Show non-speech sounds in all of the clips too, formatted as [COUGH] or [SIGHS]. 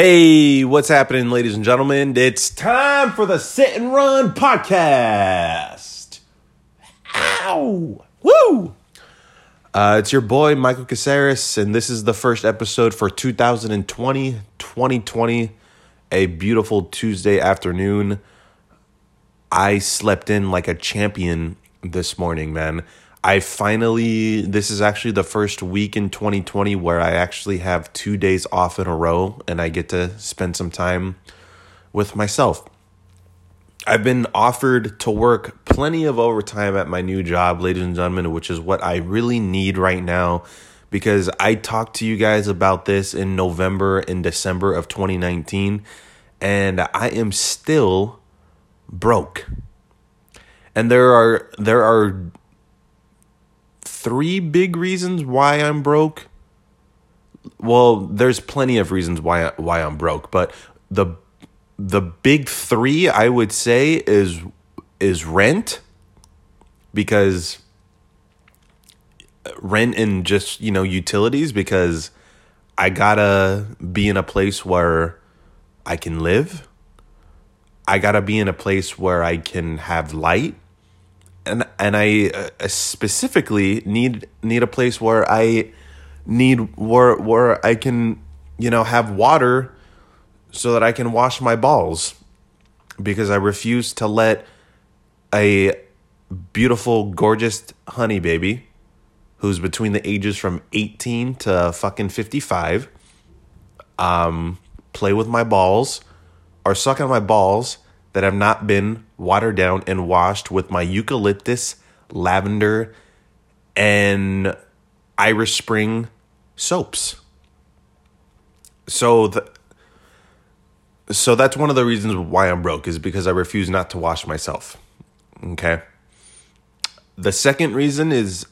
Hey, what's happening, ladies and gentlemen? It's time for the Sit and Run podcast. Ow! Woo! Uh, it's your boy, Michael Caceres, and this is the first episode for 2020, 2020, a beautiful Tuesday afternoon. I slept in like a champion this morning, man. I finally, this is actually the first week in 2020 where I actually have two days off in a row and I get to spend some time with myself. I've been offered to work plenty of overtime at my new job, ladies and gentlemen, which is what I really need right now because I talked to you guys about this in November and December of 2019 and I am still broke. And there are there are three big reasons why I'm broke. Well, there's plenty of reasons why why I'm broke, but the the big 3 I would say is is rent because rent and just, you know, utilities because I got to be in a place where I can live. I got to be in a place where I can have light and and I uh, specifically need need a place where I need where where I can you know have water so that I can wash my balls. Because I refuse to let a beautiful gorgeous honey baby who's between the ages from 18 to fucking 55 um play with my balls or suck on my balls that have not been watered down and washed with my eucalyptus, lavender, and Irish Spring soaps. So the, so that's one of the reasons why I'm broke is because I refuse not to wash myself. Okay? The second reason is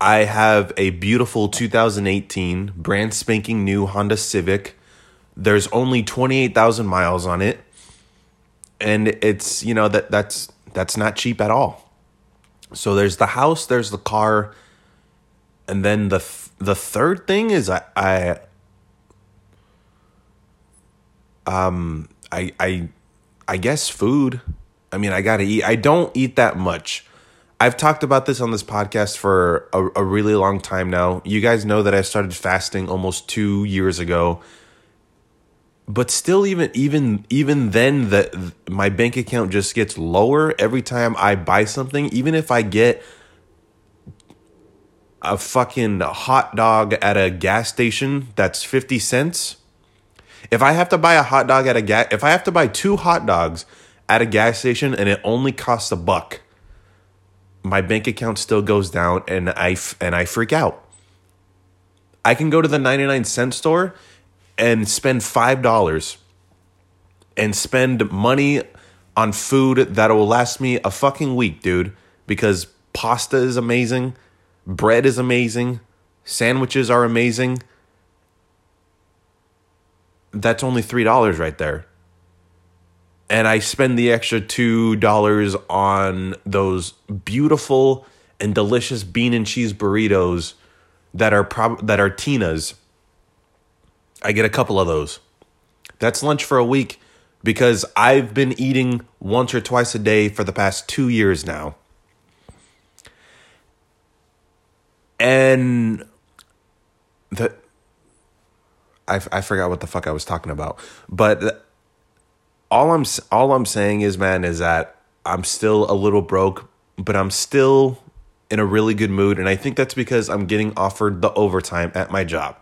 I have a beautiful 2018 brand spanking new Honda Civic. There's only 28,000 miles on it and it's you know that that's that's not cheap at all. So there's the house, there's the car, and then the th- the third thing is I, I um I I I guess food. I mean, I got to eat. I don't eat that much. I've talked about this on this podcast for a, a really long time now. You guys know that I started fasting almost 2 years ago but still even even even then that my bank account just gets lower every time I buy something even if I get a fucking hot dog at a gas station that's 50 cents. If I have to buy a hot dog at a gas if I have to buy two hot dogs at a gas station and it only costs a buck my bank account still goes down and I and I freak out. I can go to the 99 cent store and spend $5 and spend money on food that will last me a fucking week, dude, because pasta is amazing, bread is amazing, sandwiches are amazing. That's only $3 right there. And I spend the extra $2 on those beautiful and delicious bean and cheese burritos that are prob- that are Tina's I get a couple of those. That's lunch for a week because I've been eating once or twice a day for the past two years now. And the I, I forgot what the fuck I was talking about. But all I'm all I'm saying is man is that I'm still a little broke, but I'm still in a really good mood and I think that's because I'm getting offered the overtime at my job.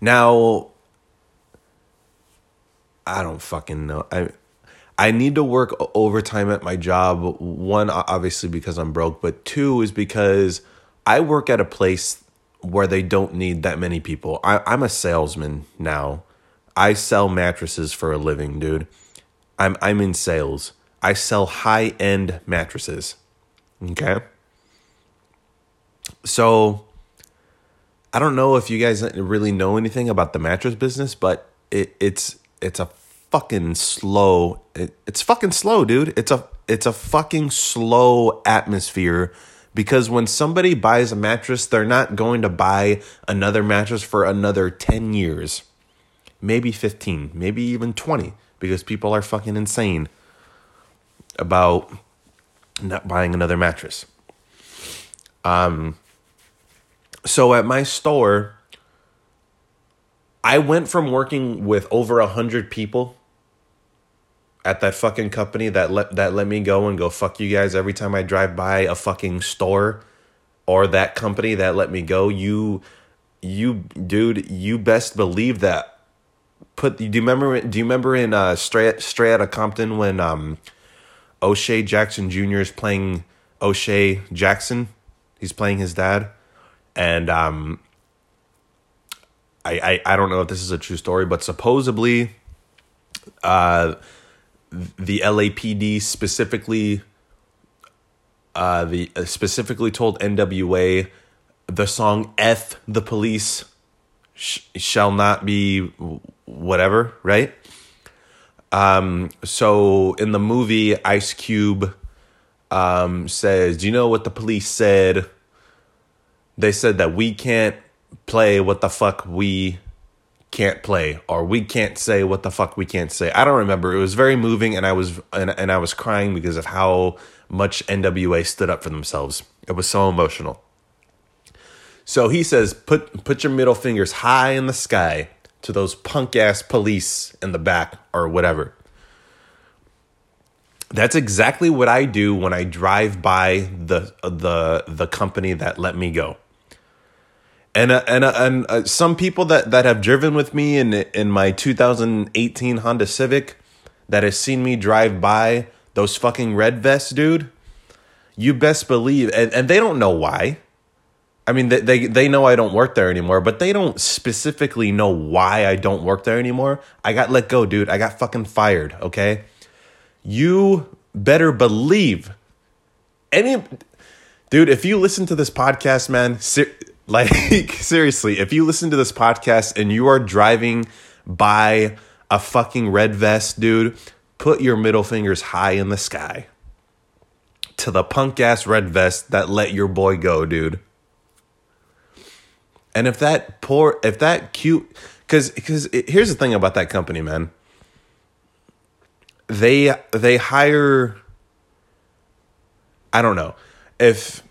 Now, I don't fucking know. I I need to work overtime at my job. One, obviously because I'm broke, but two is because I work at a place where they don't need that many people. I, I'm a salesman now. I sell mattresses for a living, dude. I'm I'm in sales. I sell high end mattresses. Okay. So I don't know if you guys really know anything about the mattress business, but it, it's it's a fucking slow. It, it's fucking slow, dude. It's a it's a fucking slow atmosphere Because when somebody buys a mattress, they're not going to buy another mattress for another 10 years, maybe 15, maybe even 20, because people are fucking insane about not buying another mattress. Um, so at my store, I went from working with over a hundred people at that fucking company that let that let me go and go fuck you guys every time I drive by a fucking store or that company that let me go. You, you, dude, you best believe that. Put do you remember? Do you remember in uh, Straight Straight Outta Compton when um, O'Shea Jackson Jr. is playing O'Shea Jackson? He's playing his dad, and um, I, I I don't know if this is a true story, but supposedly, uh, the LAPD specifically, uh, the uh, specifically told NWA the song "F the Police" sh- shall not be whatever, right? Um, so in the movie, Ice Cube um, says, "Do you know what the police said?" They said that we can't play what the fuck we can't play or we can't say what the fuck we can't say. I don't remember. It was very moving and I was and, and I was crying because of how much NWA stood up for themselves. It was so emotional. So he says, "Put put your middle fingers high in the sky to those punk ass police in the back or whatever." That's exactly what I do when I drive by the the the company that let me go and uh, and uh, and uh, some people that that have driven with me in in my 2018 Honda Civic that has seen me drive by those fucking red vests, dude. You best believe, and, and they don't know why. I mean, they, they they know I don't work there anymore, but they don't specifically know why I don't work there anymore. I got let go, dude. I got fucking fired. Okay, you better believe any dude. If you listen to this podcast, man. Like, [LAUGHS] seriously, if you listen to this podcast and you are driving by a fucking red vest, dude, put your middle fingers high in the sky to the punk ass red vest that let your boy go, dude. And if that poor, if that cute, because because here's the thing about that company, man. They they hire. I don't know if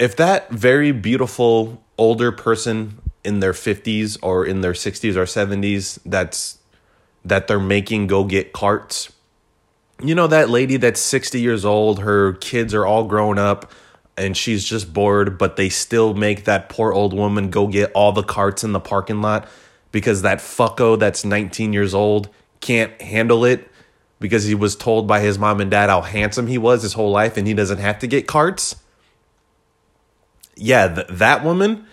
if that very beautiful older person in their 50s or in their 60s or 70s that's that they're making go get carts you know that lady that's 60 years old her kids are all grown up and she's just bored but they still make that poor old woman go get all the carts in the parking lot because that fucko that's 19 years old can't handle it because he was told by his mom and dad how handsome he was his whole life and he doesn't have to get carts yeah, th- that woman,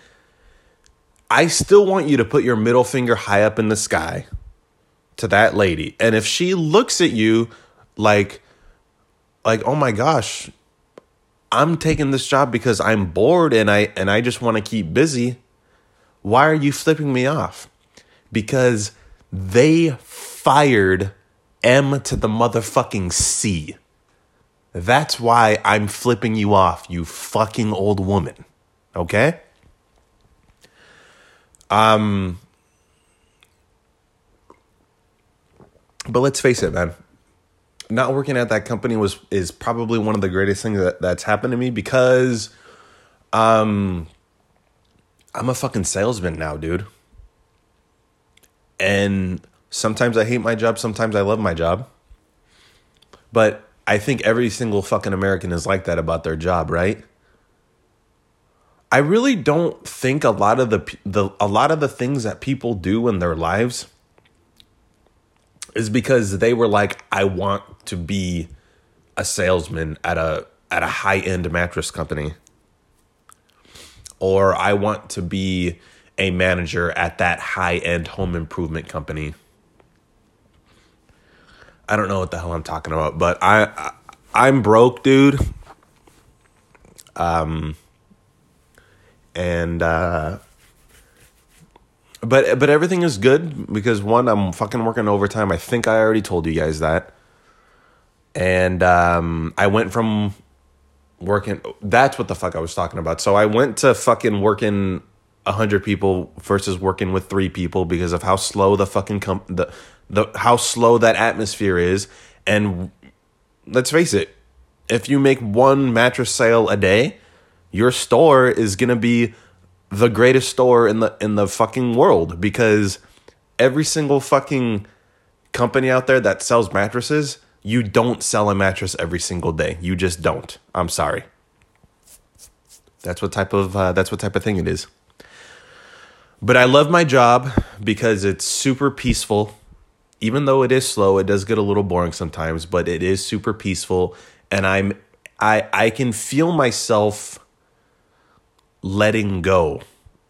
I still want you to put your middle finger high up in the sky to that lady. And if she looks at you like like, "Oh my gosh, I'm taking this job because I'm bored and I and I just want to keep busy." Why are you flipping me off? Because they fired M to the motherfucking C. That's why I'm flipping you off, you fucking old woman. Okay? Um But let's face it, man. Not working at that company was is probably one of the greatest things that, that's happened to me because um I'm a fucking salesman now, dude. And sometimes I hate my job, sometimes I love my job. But I think every single fucking American is like that about their job, right? I really don't think a lot of the the a lot of the things that people do in their lives is because they were like I want to be a salesman at a at a high-end mattress company or I want to be a manager at that high-end home improvement company. I don't know what the hell I'm talking about, but I, I I'm broke, dude. Um and uh, but but everything is good because one, I'm fucking working overtime. I think I already told you guys that, and um, I went from working. That's what the fuck I was talking about. So I went to fucking working a hundred people versus working with three people because of how slow the fucking com- the the how slow that atmosphere is. And let's face it, if you make one mattress sale a day, your store is gonna be the greatest store in the in the fucking world because every single fucking company out there that sells mattresses, you don't sell a mattress every single day. You just don't. I'm sorry. That's what type of uh, that's what type of thing it is. But I love my job because it's super peaceful. Even though it is slow, it does get a little boring sometimes, but it is super peaceful and I'm I I can feel myself letting go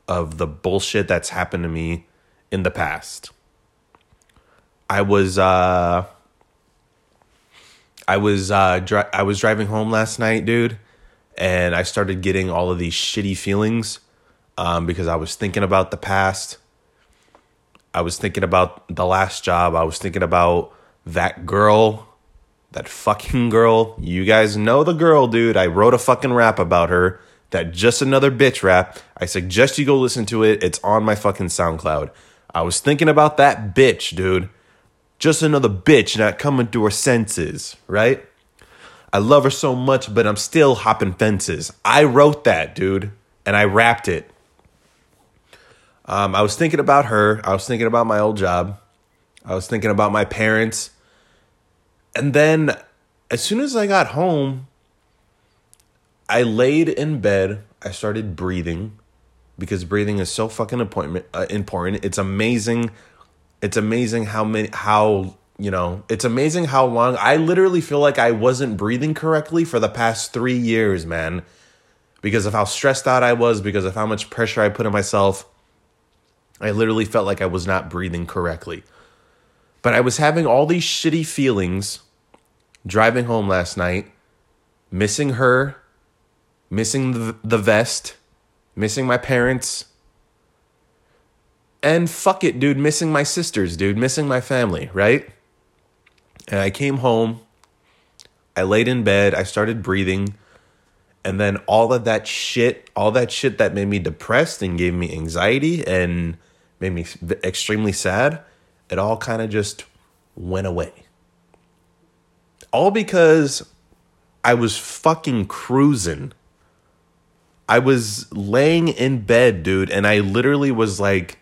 of the bullshit that's happened to me in the past. I was uh I was uh dri- I was driving home last night, dude, and I started getting all of these shitty feelings um because I was thinking about the past. I was thinking about the last job. I was thinking about that girl, that fucking girl. You guys know the girl, dude. I wrote a fucking rap about her. That just another bitch rap. I suggest you go listen to it. It's on my fucking SoundCloud. I was thinking about that bitch, dude. Just another bitch not coming to her senses, right? I love her so much, but I'm still hopping fences. I wrote that, dude, and I rapped it. Um, I was thinking about her. I was thinking about my old job. I was thinking about my parents. And then as soon as I got home, I laid in bed. I started breathing because breathing is so fucking important. Uh, important. It's amazing. It's amazing how many how you know. It's amazing how long I literally feel like I wasn't breathing correctly for the past three years, man. Because of how stressed out I was, because of how much pressure I put on myself, I literally felt like I was not breathing correctly. But I was having all these shitty feelings driving home last night, missing her, missing the, the vest, missing my parents. And fuck it, dude, missing my sisters, dude, missing my family, right? And I came home, I laid in bed, I started breathing, and then all of that shit, all that shit that made me depressed and gave me anxiety and made me extremely sad, it all kind of just went away. All because I was fucking cruising. I was laying in bed, dude, and I literally was like,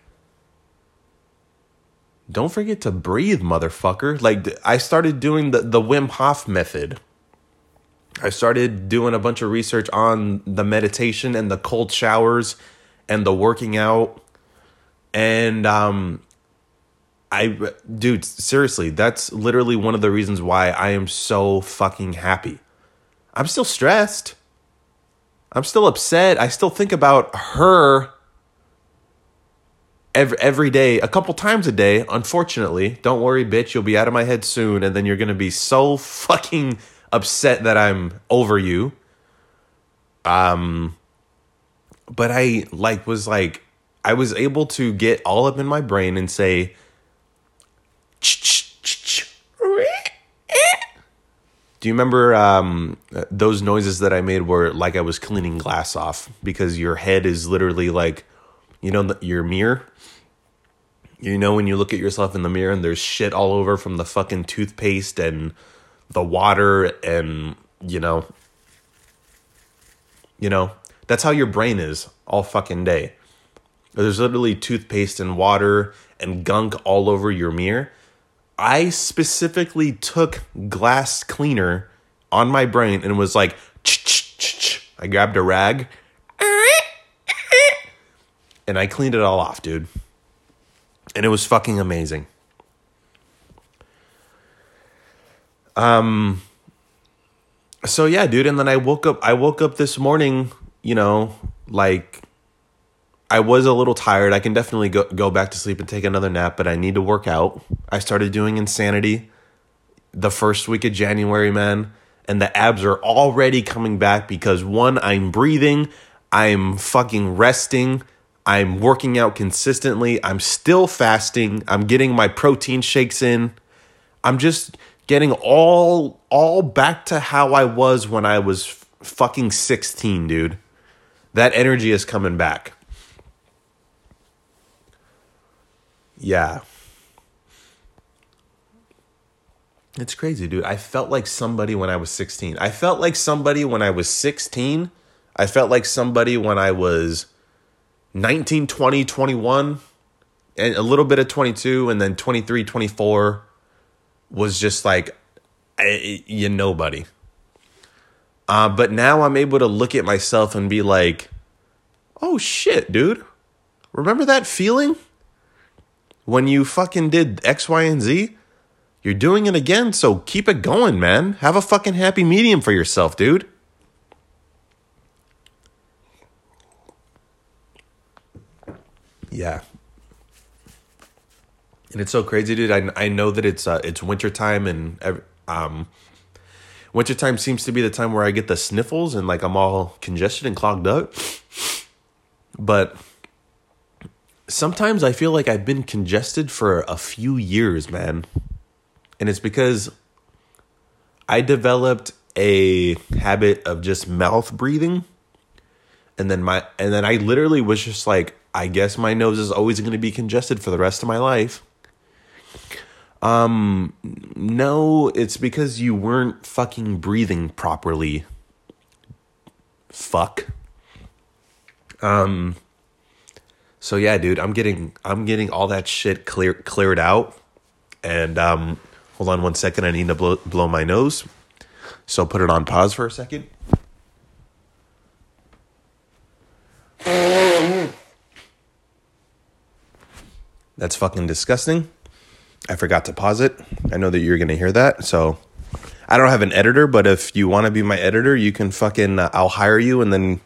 don't forget to breathe, motherfucker. Like, I started doing the, the Wim Hof method. I started doing a bunch of research on the meditation and the cold showers and the working out. And, um, I, dude, seriously, that's literally one of the reasons why I am so fucking happy. I'm still stressed. I'm still upset. I still think about her every every day, a couple times a day. Unfortunately, don't worry, bitch. You'll be out of my head soon, and then you're gonna be so fucking upset that I'm over you. Um, but I like was like I was able to get all up in my brain and say. Do you remember um, those noises that I made were like I was cleaning glass off because your head is literally like, you know, your mirror? You know, when you look at yourself in the mirror and there's shit all over from the fucking toothpaste and the water and, you know, you know, that's how your brain is all fucking day. There's literally toothpaste and water and gunk all over your mirror. I specifically took glass cleaner on my brain and was like, I grabbed a rag and I cleaned it all off, dude. And it was fucking amazing. Um so yeah, dude, and then I woke up I woke up this morning, you know, like I was a little tired. I can definitely go go back to sleep and take another nap, but I need to work out. I started doing insanity the first week of January, man, and the abs are already coming back because one, I'm breathing, I'm fucking resting, I'm working out consistently, I'm still fasting, I'm getting my protein shakes in. I'm just getting all all back to how I was when I was fucking 16, dude. That energy is coming back. Yeah. It's crazy, dude. I felt like somebody when I was 16. I felt like somebody when I was 16. I felt like somebody when I was 19, 20, 21, and a little bit of 22, and then 23, 24 was just like, you nobody. Uh, but now I'm able to look at myself and be like, oh shit, dude. Remember that feeling? When you fucking did X, Y, and Z? You're doing it again, so keep it going, man. Have a fucking happy medium for yourself, dude. Yeah. And it's so crazy, dude. I, I know that it's uh, it's wintertime and um wintertime seems to be the time where I get the sniffles and like I'm all congested and clogged up. But sometimes I feel like I've been congested for a few years, man. And it's because I developed a habit of just mouth breathing. And then my and then I literally was just like, I guess my nose is always going to be congested for the rest of my life. Um no, it's because you weren't fucking breathing properly. Fuck. Um so yeah, dude, I'm getting I'm getting all that shit clear cleared out. And um hold on one second, I need to blow blow my nose. So put it on pause for a second. That's fucking disgusting. I forgot to pause it. I know that you're going to hear that. So I don't have an editor, but if you want to be my editor, you can fucking, uh, I'll hire you and then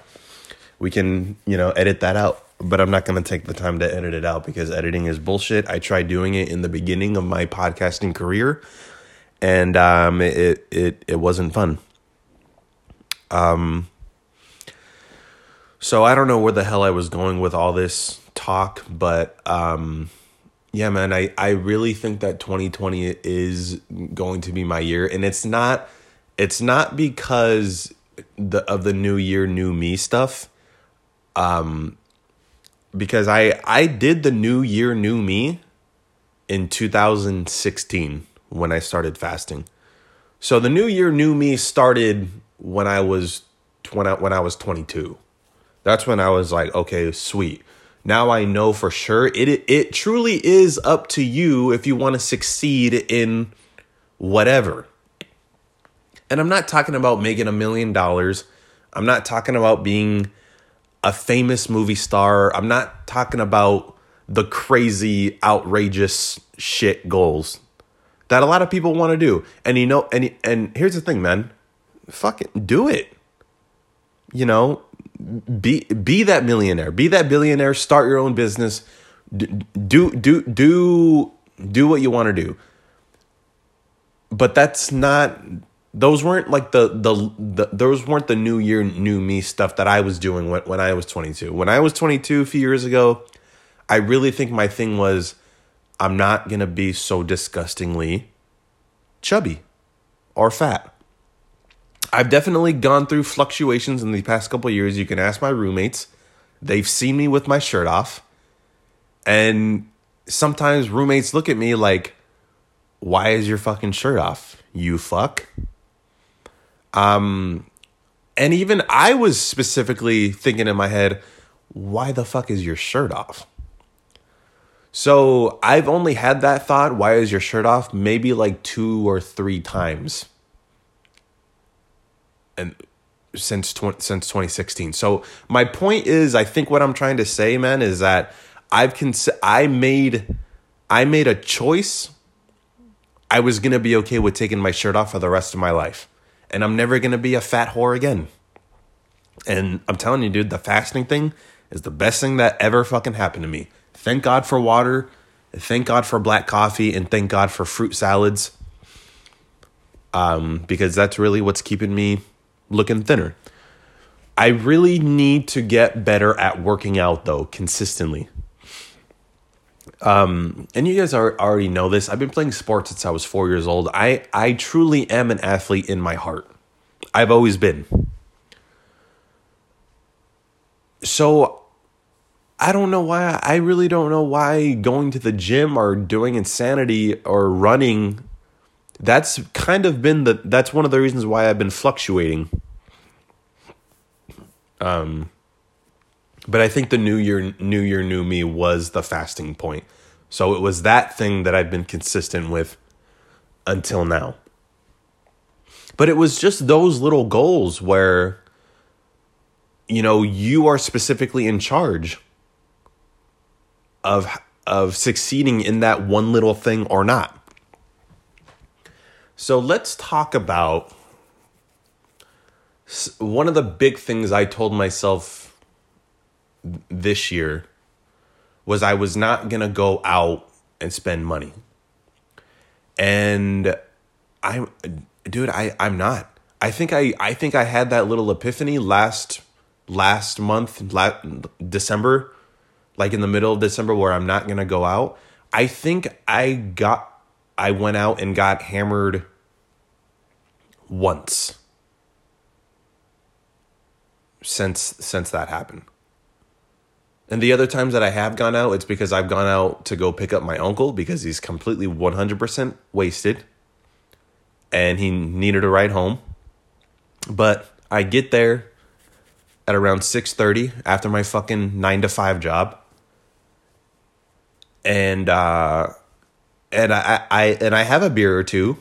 we can, you know, edit that out. But I'm not going to take the time to edit it out because editing is bullshit. I tried doing it in the beginning of my podcasting career and um, it, it, it wasn't fun. Um, so I don't know where the hell I was going with all this talk, but um, yeah, man, I, I really think that 2020 is going to be my year. And it's not it's not because the of the new year, new me stuff. Um because I I did the new year, new me in 2016 when I started fasting. So the new year, new me started when I was when I when I was 22. That's when I was like, okay, sweet now I know for sure it it truly is up to you if you want to succeed in whatever. And I'm not talking about making a million dollars. I'm not talking about being a famous movie star. I'm not talking about the crazy outrageous shit goals that a lot of people want to do. And you know and and here's the thing, man. Fucking do it. You know, be be that millionaire, be that billionaire, start your own business, do do do do what you want to do. But that's not those weren't like the, the the those weren't the new year new me stuff that I was doing when when I was 22. When I was 22 a few years ago, I really think my thing was I'm not going to be so disgustingly chubby or fat. I've definitely gone through fluctuations in the past couple years. You can ask my roommates. They've seen me with my shirt off. And sometimes roommates look at me like, why is your fucking shirt off? You fuck. Um, and even I was specifically thinking in my head, why the fuck is your shirt off? So I've only had that thought, why is your shirt off? Maybe like two or three times and since tw- since 2016. So my point is, I think what I'm trying to say, man, is that I've cons- I made I made a choice. I was gonna be okay with taking my shirt off for the rest of my life, and I'm never gonna be a fat whore again. And I'm telling you, dude, the fasting thing is the best thing that ever fucking happened to me. Thank God for water, thank God for black coffee, and thank God for fruit salads. Um, because that's really what's keeping me looking thinner. I really need to get better at working out though consistently. Um, and you guys are, already know this. I've been playing sports since I was four years old. I I truly am an athlete in my heart. I've always been. so I don't know why I really don't know why going to the gym or doing insanity or running that's kind of been the that's one of the reasons why I've been fluctuating. Um but I think the new year new year new me was the fasting point. So it was that thing that I've been consistent with until now. But it was just those little goals where you know, you are specifically in charge of of succeeding in that one little thing or not. So let's talk about one of the big things I told myself this year was I was not going to go out and spend money. And I'm dude, I I'm not. I think I I think I had that little epiphany last last month, last December, like in the middle of December where I'm not going to go out. I think I got I went out and got hammered once since since that happened. And the other times that I have gone out, it's because I've gone out to go pick up my uncle because he's completely 100% wasted and he needed a ride home. But I get there at around 6:30 after my fucking 9 to 5 job. And uh and I, I and I have a beer or two.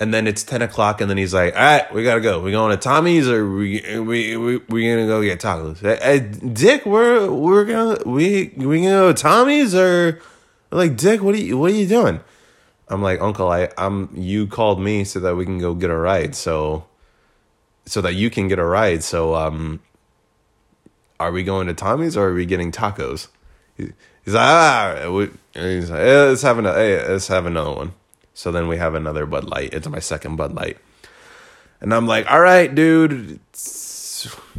And then it's ten o'clock, and then he's like, "All right, we gotta go. We going to Tommy's, or we we we we gonna go get tacos?" Hey, hey, Dick, we're we're gonna we we gonna go to Tommy's, or like Dick, what are you what are you doing? I'm like, Uncle, I I'm you called me so that we can go get a ride, so so that you can get a ride. So um, are we going to Tommy's or are we getting tacos? He's like, ah, we, he's like, hey, let's have another, hey, let's have another one. So then we have another Bud Light. It's my second Bud Light. And I'm like, all right, dude,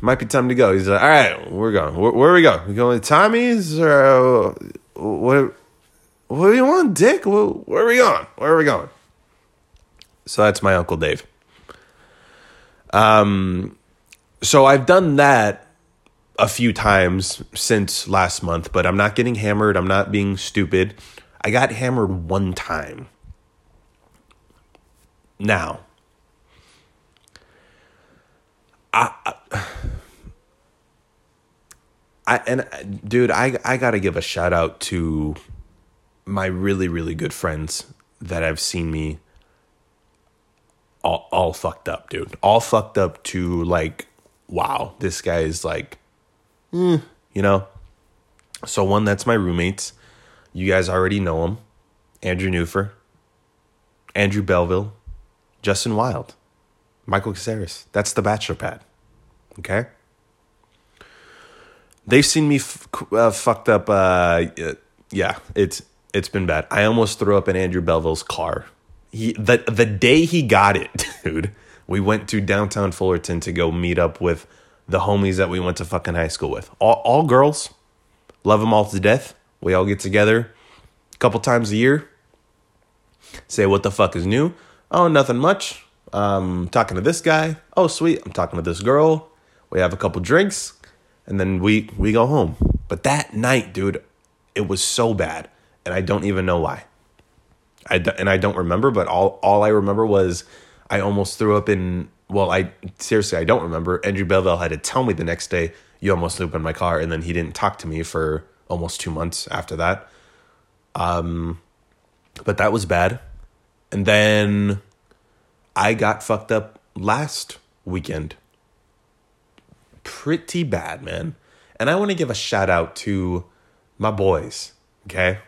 might be time to go. He's like, all right, we're going. Where, where are we going? We going to Tommy's or uh, what? What do you want, Dick? Where are we going? Where are we going? So that's my Uncle Dave. Um, so I've done that a few times since last month, but I'm not getting hammered. I'm not being stupid. I got hammered one time. Now, I, I, and dude, I I got to give a shout out to my really really good friends that have seen me all, all fucked up, dude. All fucked up to like, wow, this guy is like mm, you know. So one that's my roommates. You guys already know him. Andrew Newfer, Andrew Belville, Justin Wild, Michael Caceres. That's the bachelor pad. Okay. They've seen me f- uh, fucked up. Uh, yeah, it's it's been bad. I almost threw up in Andrew Belville's car. He the the day he got it, [LAUGHS] dude. We went to downtown Fullerton to go meet up with the homies that we went to fucking high school with. All, all girls, love them all to death. We all get together a couple times a year. Say what the fuck is new? Oh, nothing much. Um, talking to this guy. Oh, sweet. I'm talking to this girl. We have a couple drinks, and then we we go home. But that night, dude, it was so bad, and I don't even know why. I and I don't remember, but all all I remember was I almost threw up in well, I seriously I don't remember. Andrew Belville had to tell me the next day, you almost threw up in my car, and then he didn't talk to me for almost two months after that. Um, but that was bad. And then I got fucked up last weekend. Pretty bad, man. And I want to give a shout out to my boys, okay?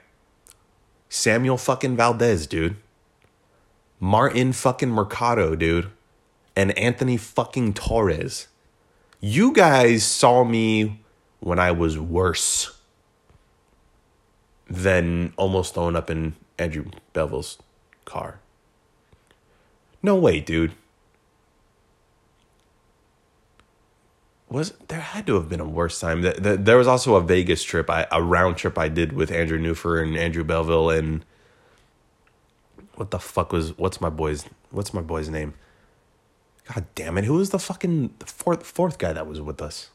Samuel fucking Valdez, dude. Martin fucking Mercado, dude and Anthony fucking Torres. You guys saw me when I was worse than almost throwing up in Andrew Bevel's car. No way, dude. Was there had to have been a worse time? There was also a Vegas trip, a round trip I did with Andrew Newfer and Andrew Belville and what the fuck was what's my boy's what's my boy's name? God damn it! Who was the fucking fourth fourth guy that was with us?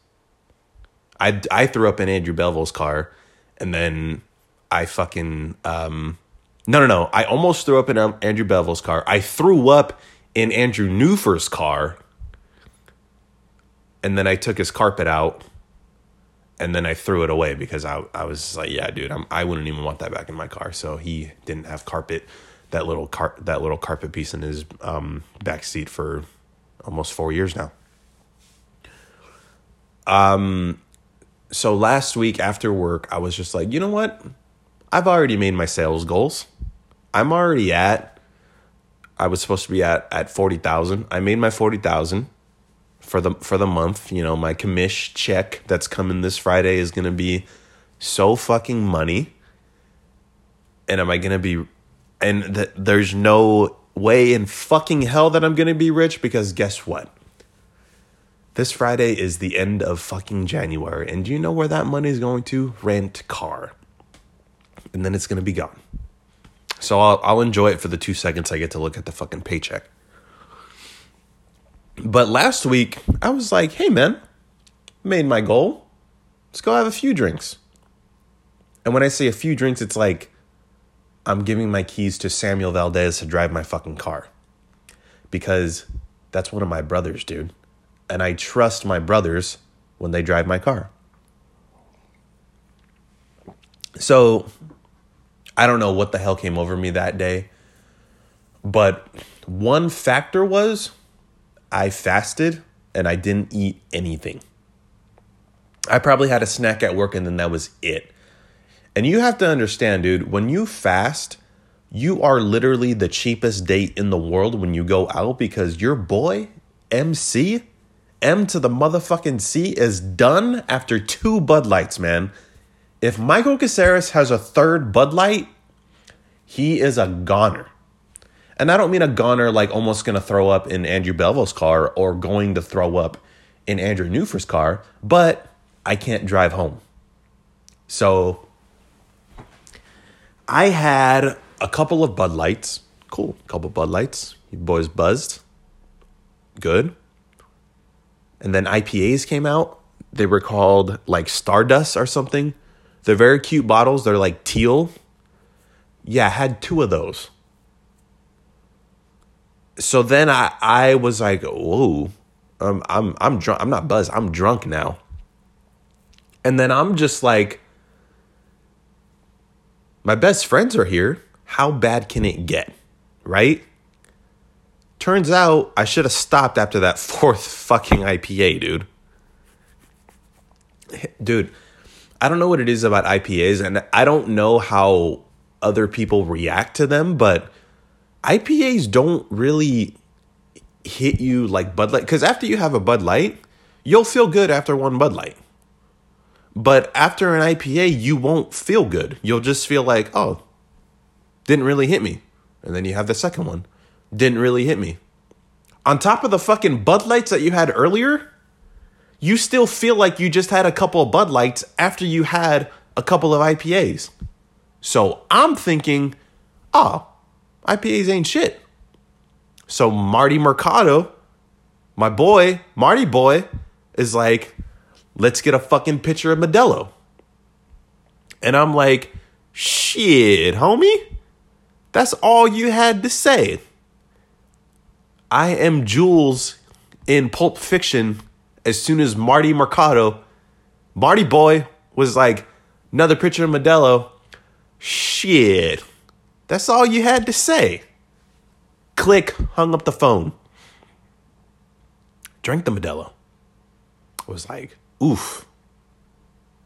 I I threw up in Andrew Belleville's car, and then I fucking um, no no no. I almost threw up in Andrew Bevel's car. I threw up in Andrew Newfer's car, and then I took his carpet out, and then I threw it away because I I was like, yeah, dude, I'm I wouldn't even want that back in my car. So he didn't have carpet, that little car that little carpet piece in his um, back seat for almost four years now. Um, so last week after work, I was just like, you know what? I've already made my sales goals. I'm already at. I was supposed to be at at forty thousand. I made my forty thousand for the for the month. You know, my commish check that's coming this Friday is gonna be so fucking money. And am I gonna be? And th- there's no way in fucking hell that I'm gonna be rich because guess what? This Friday is the end of fucking January, and do you know where that money is going to? Rent car, and then it's gonna be gone. So I'll I'll enjoy it for the two seconds I get to look at the fucking paycheck. But last week I was like, hey man, made my goal. Let's go have a few drinks. And when I say a few drinks, it's like I'm giving my keys to Samuel Valdez to drive my fucking car. Because that's one of my brothers, dude. And I trust my brothers when they drive my car. So I don't know what the hell came over me that day. But one factor was I fasted and I didn't eat anything. I probably had a snack at work and then that was it. And you have to understand, dude, when you fast, you are literally the cheapest date in the world when you go out because your boy, MC, M to the motherfucking C, is done after two Bud Lights, man. If Michael Caceres has a third Bud Light, he is a goner. And I don't mean a goner like almost going to throw up in Andrew Belvo's car or going to throw up in Andrew Newfer's car, but I can't drive home. So I had a couple of Bud Lights. Cool. Couple Bud Lights. You boys buzzed. Good. And then IPAs came out. They were called like Stardust or something. They're very cute bottles. They're like teal. Yeah, I had two of those. So then I, I was like, whoa, um, I'm I'm drunk. I'm not buzzed. I'm drunk now. And then I'm just like, my best friends are here. How bad can it get? Right? Turns out I should have stopped after that [LAUGHS] fourth fucking IPA, dude. Dude, I don't know what it is about IPAs, and I don't know how other people react to them, but IPAs don't really hit you like Bud Light. Because after you have a Bud Light, you'll feel good after one Bud Light. But after an IPA, you won't feel good. You'll just feel like, oh, didn't really hit me. And then you have the second one, didn't really hit me. On top of the fucking Bud Lights that you had earlier, you still feel like you just had a couple of Bud Lights after you had a couple of IPAs. So I'm thinking, ah, oh, IPAs ain't shit. So Marty Mercado, my boy, Marty boy, is like, let's get a fucking picture of Modelo. And I'm like, shit, homie. That's all you had to say. I am Jules in Pulp Fiction as soon as Marty Mercado, Marty boy, was like, another picture of Modelo. Shit. That's all you had to say. Click, hung up the phone. Drank the Modelo. Was like, oof.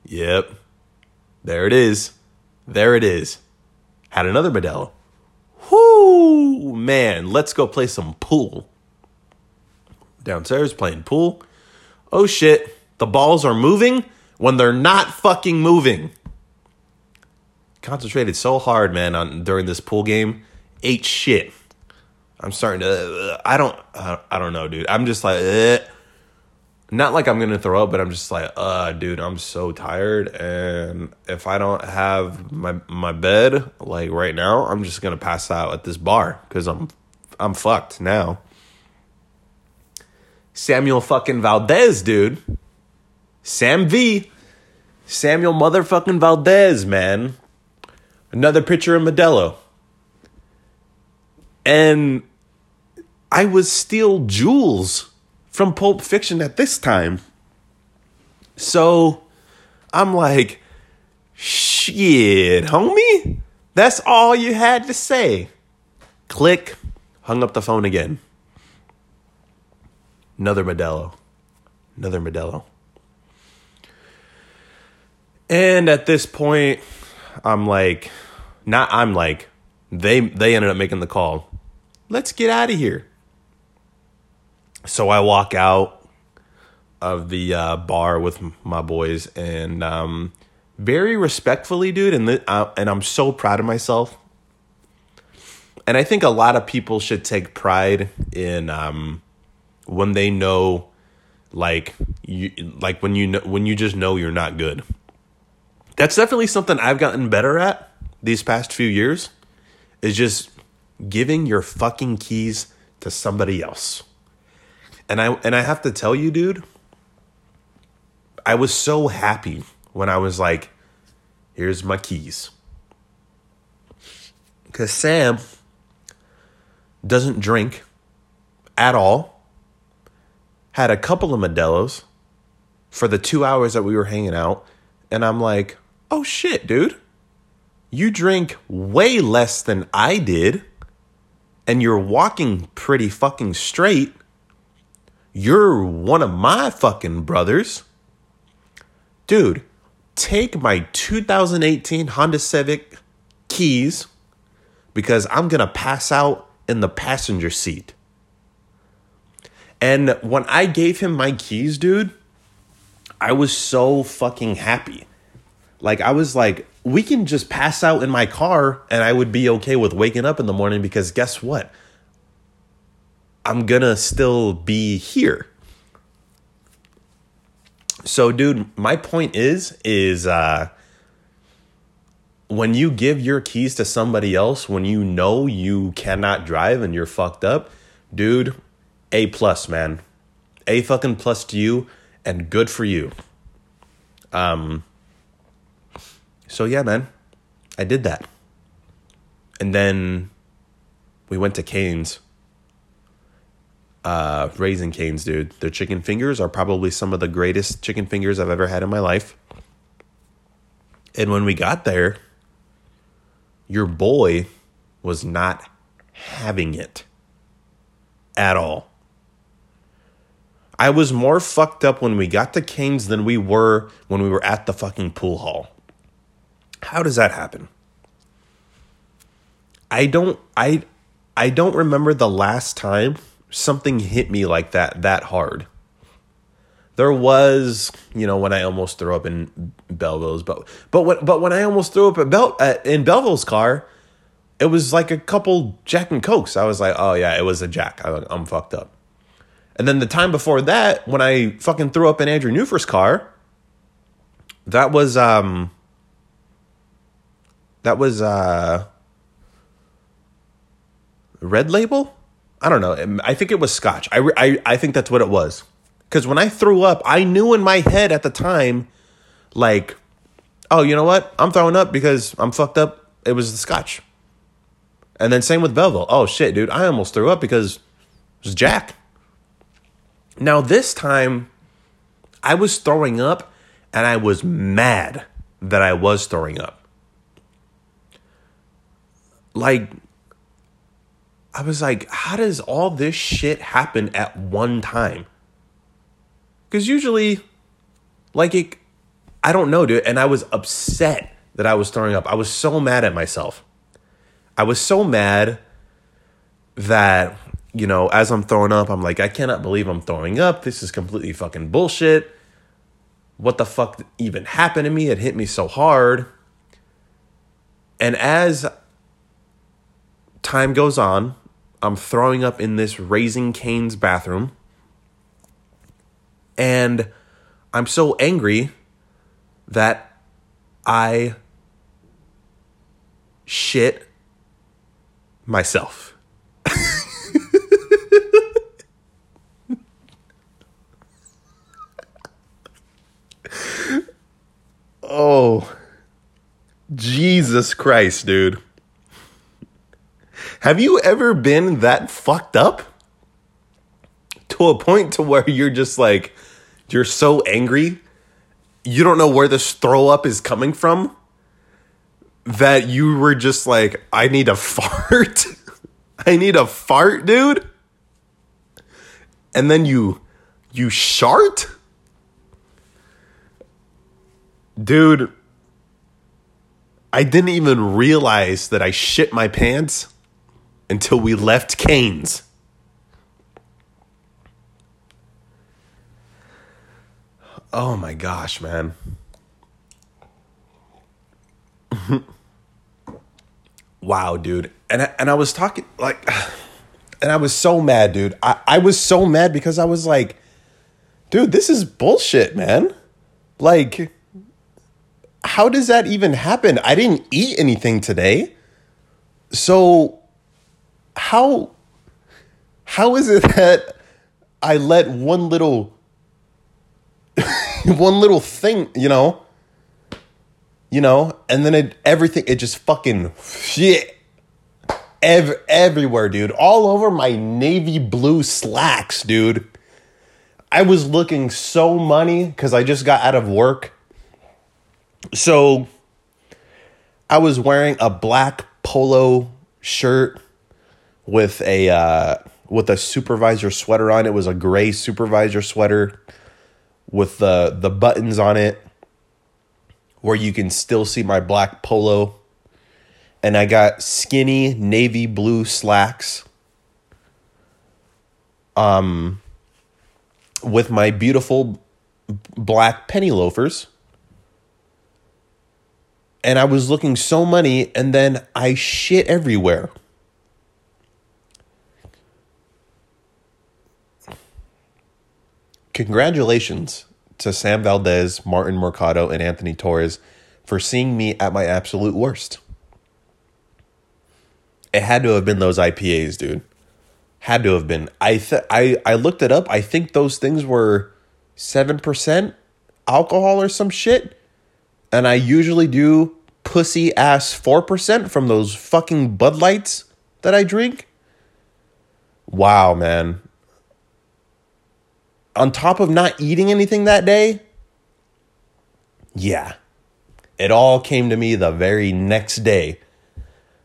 Yep. There it is. There it is. Had another Modelo. Whoo, man, let's go play some pool. Downstairs playing pool. Oh shit, the balls are moving when they're not fucking moving concentrated so hard, man, on during this pool game. Ate shit. I'm starting to. Uh, I don't. Uh, I don't know, dude. I'm just like. Eh. Not like I'm gonna throw up, but I'm just like, uh, dude, I'm so tired, and if I don't have my my bed like right now, I'm just gonna pass out at this bar because I'm I'm fucked now. Samuel fucking Valdez, dude. Sam V Samuel motherfucking Valdez, man. Another picture of Modelo. And I was still Jules from Pulp Fiction at this time. So I'm like, shit, homie, that's all you had to say. Click, hung up the phone again. Another Modelo. Another Modelo. And at this point, I'm like, not I'm like, they they ended up making the call. Let's get out of here. So I walk out of the uh, bar with my boys, and um, very respectfully, dude, and th- uh, and I'm so proud of myself. And I think a lot of people should take pride in um, when they know, like you, like when you know when you just know you're not good. That's definitely something I've gotten better at these past few years. Is just giving your fucking keys to somebody else. And I and I have to tell you, dude, I was so happy when I was like, here's my keys. Cuz Sam doesn't drink at all. Had a couple of Modelo's for the 2 hours that we were hanging out, and I'm like, "Oh shit, dude. You drink way less than I did." and you're walking pretty fucking straight, you're one of my fucking brothers. Dude, take my 2018 Honda Civic keys because I'm going to pass out in the passenger seat. And when I gave him my keys, dude, I was so fucking happy. Like, I was like, we can just pass out in my car and I would be okay with waking up in the morning because guess what? I'm gonna still be here. So, dude, my point is, is uh when you give your keys to somebody else, when you know you cannot drive and you're fucked up, dude, A plus, man. A fucking plus to you and good for you. Um so yeah, man, I did that. And then we went to Cane's. Uh, Raising Cane's, dude. Their chicken fingers are probably some of the greatest chicken fingers I've ever had in my life. And when we got there, your boy was not having it at all. I was more fucked up when we got to Cane's than we were when we were at the fucking pool hall. How does that happen? I don't I I don't remember the last time something hit me like that that hard. There was, you know, when I almost threw up in Belleville's, but but when but when I almost threw up at uh, in Belleville's car, it was like a couple Jack and Cokes. I was like, oh yeah, it was a Jack. I, I'm fucked up. And then the time before that, when I fucking threw up in Andrew Newfer's car, that was um that was uh red label? I don't know. I think it was scotch. I i, I think that's what it was. Because when i threw up i knew in my head at the time like oh you know what? I'm throwing up because i'm fucked up. It was the scotch. And then same with belleville oh shit dude. I almost threw up because it was jack now this time i was throwing up and i was mad that i was throwing up like I was like, how does all this shit happen at one time? Because usually, like it, I don't know, dude. And I was upset that I was throwing up. I was so mad at myself. I was so mad that, you know, as I'm throwing up, I'm like, I cannot believe I'm throwing up. This is completely fucking bullshit. What the fuck even happened to me? It hit me so hard. And as time goes on, I'm throwing up in this Raising Cane's bathroom. And I'm so angry that I shit myself. Oh, Jesus Christ, dude. Have you ever been that fucked up? To a point to where you're just like, you're so angry, you don't know where this throw up is coming from, that you were just like, I need a [LAUGHS] fart. I need a fart, dude. And then you, you shart? Dude, I didn't even realize that I shit my pants until we left Cane's. Oh my gosh, man. [LAUGHS] wow, dude. And I, and I was talking like [SIGHS] and I was so mad, dude. I, I was so mad because I was like, dude, this is bullshit, man. Like how does that even happen? I didn't eat anything today. So how how is it [LAUGHS] that I let one little [LAUGHS] one little thing, you know, you know, and then it everything it just fucking shit ev- everywhere, dude, all over my navy blue slacks, dude. I was looking so money because I just got out of work so I was wearing a black polo shirt with a uh, with a supervisor sweater on. It was a gray supervisor sweater with the the buttons on it where you can still see my black polo. And I got skinny navy blue slacks. Um with my beautiful black penny loafers and I was looking so money, and then I shit everywhere. Congratulations to Sam Valdez, Martin Mercado, and Anthony Torres for seeing me at my absolute worst. It had to have been those IPAs, dude. Had to have been. I th- I I looked it up. I think those things were 7% alcohol or some shit and I usually do pussy ass 4% from those fucking Bud Lights that I drink. Wow, man. On top of not eating anything that day, yeah, it all came to me the very next day.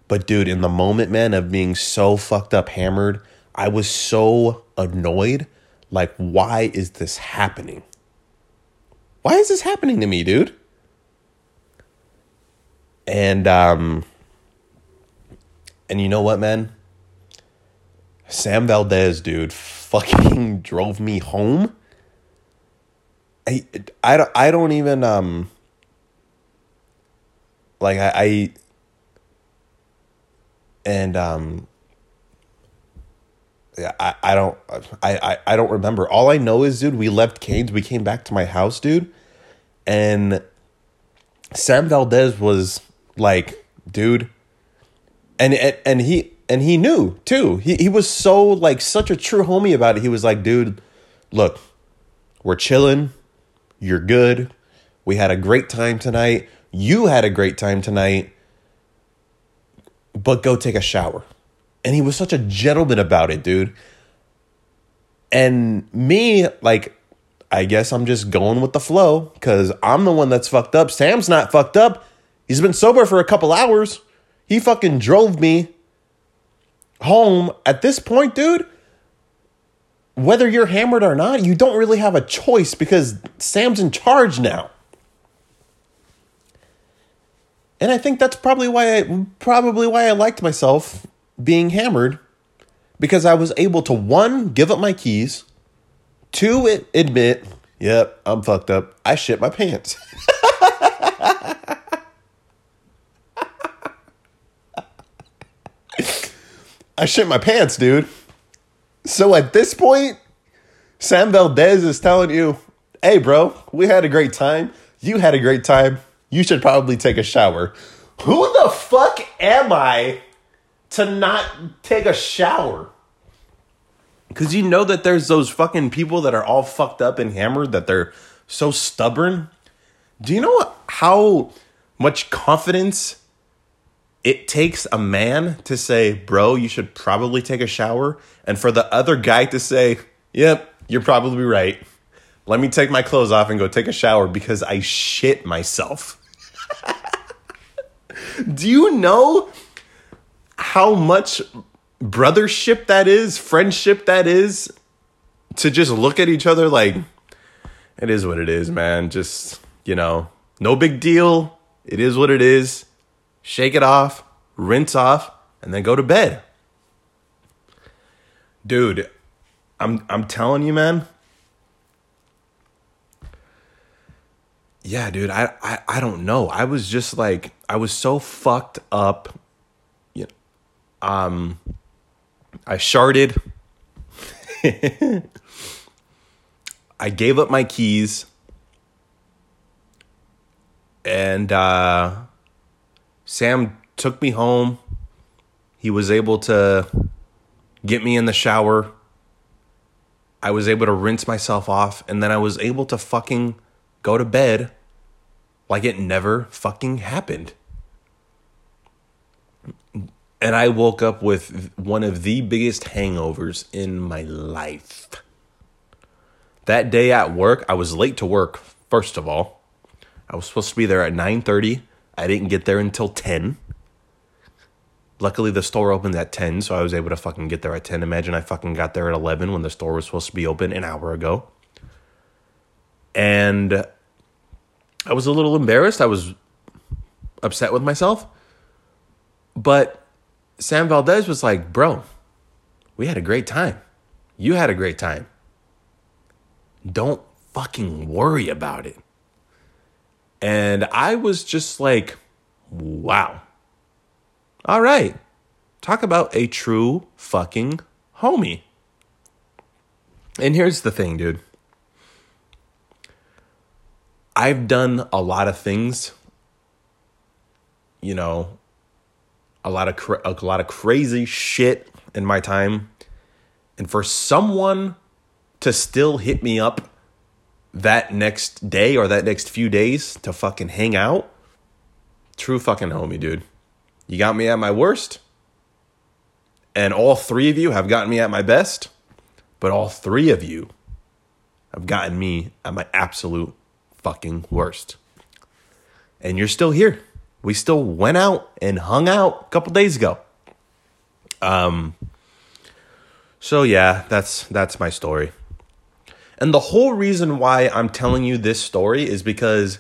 But dude, in the moment, man, of being so fucked up hammered, I was so annoyed. Like, why is this happening? Why is this happening to me, dude? And um and you know what, man? Sam Valdez, dude, fucking [LAUGHS] drove me home. I I don't I don't even um like I, I and um yeah, I, I don't I, I I don't remember. All I know is, dude, we left Cane's, we came back to my house, dude, and Sam Valdez was like, dude, and and, and he and he knew too. He he was so like such a true homie about it. He was like, dude, look, we're chilling. You're good. We had a great time tonight. You had a great time tonight. But go take a shower. And he was such a gentleman about it, dude. And me, like, I guess I'm just going with the flow because I'm the one that's fucked up. Sam's not fucked up. He's been sober for a couple hours. He fucking drove me home. At this point, dude, whether you're hammered or not, you don't really have a choice because Sam's in charge now. And I think that's probably why I probably why I liked myself being hammered because I was able to one give up my keys, two admit, yep, I'm fucked up. I shit my pants. [LAUGHS] I shit my pants, dude. So at this point, Sam Valdez is telling you, hey, bro, we had a great time. You had a great time. You should probably take a shower. Who the fuck am I to not take a shower? Because you know that there's those fucking people that are all fucked up and hammered that they're so stubborn. Do you know how much confidence it takes a man to say, bro, you should probably take a shower, and for the other guy to say, yep, you're probably right. Let me take my clothes off and go take a shower because I shit myself. [LAUGHS] Do you know how much brothership that is, friendship that is, to just look at each other like, it is what it is, man. Just, you know, no big deal. It is what it is. Shake it off, rinse off, and then go to bed. Dude, I'm I'm telling you, man. Yeah, dude, I, I I don't know. I was just like I was so fucked up. You know, um I sharded. [LAUGHS] I gave up my keys. And uh, Sam took me home. He was able to get me in the shower. I was able to rinse myself off. And then I was able to fucking go to bed like it never fucking happened. And I woke up with one of the biggest hangovers in my life. That day at work, I was late to work, first of all. I was supposed to be there at 9:30. I didn't get there until 10. Luckily the store opened at 10, so I was able to fucking get there at 10. Imagine I fucking got there at 11 when the store was supposed to be open an hour ago. And I was a little embarrassed. I was upset with myself. But Sam Valdez was like, "Bro, we had a great time. You had a great time. Don't fucking worry about it. And I was just like, wow. All right. Talk about a true fucking homie. And here's the thing, dude. I've done a lot of things, you know, a lot of cra- a lot of crazy shit in my time. And for someone to still hit me up that next day or that next few days to fucking hang out, true fucking homie, dude. You got me at my worst, and all three of you have gotten me at my best, but all three of you have gotten me at my absolute fucking worst. And you're still here. We still went out and hung out a couple days ago. Um so yeah, that's that's my story. And the whole reason why I'm telling you this story is because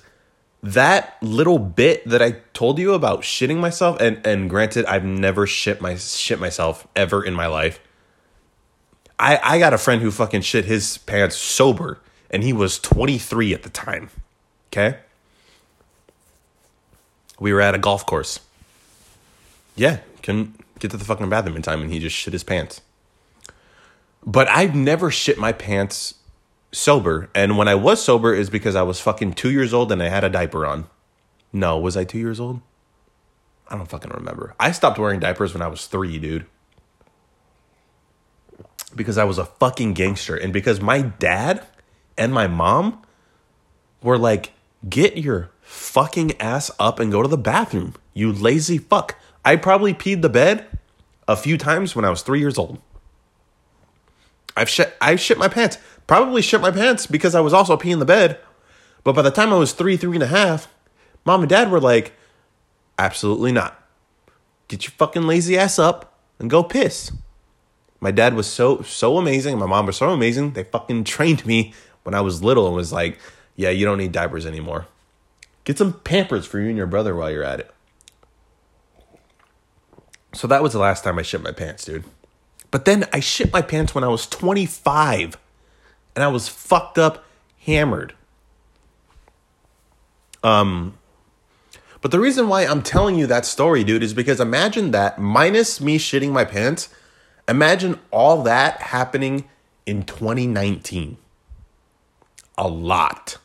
that little bit that I told you about shitting myself, and, and granted, I've never shit my shit myself ever in my life. I, I got a friend who fucking shit his pants sober, and he was 23 at the time. Okay? We were at a golf course. Yeah, couldn't get to the fucking bathroom in time, and he just shit his pants. But I've never shit my pants sober. And when I was sober is because I was fucking two years old and I had a diaper on. No, was I two years old? I don't fucking remember. I stopped wearing diapers when I was three, dude. Because I was a fucking gangster. And because my dad and my mom were like, get your fucking ass up and go to the bathroom, you lazy fuck. I probably peed the bed a few times when I was three years old. I've shit I shit my pants. Probably shit my pants because I was also peeing the bed. But by the time I was three, three and a half, mom and dad were like, absolutely not. Get your fucking lazy ass up and go piss. My dad was so so amazing. My mom was so amazing. They fucking trained me when I was little and was like, yeah, you don't need diapers anymore. Get some Pampers for you and your brother while you're at it. So that was the last time I shit my pants, dude. But then I shit my pants when I was 25 and I was fucked up, hammered. Um, but the reason why I'm telling you that story, dude, is because imagine that minus me shitting my pants, imagine all that happening in 2019. A lot.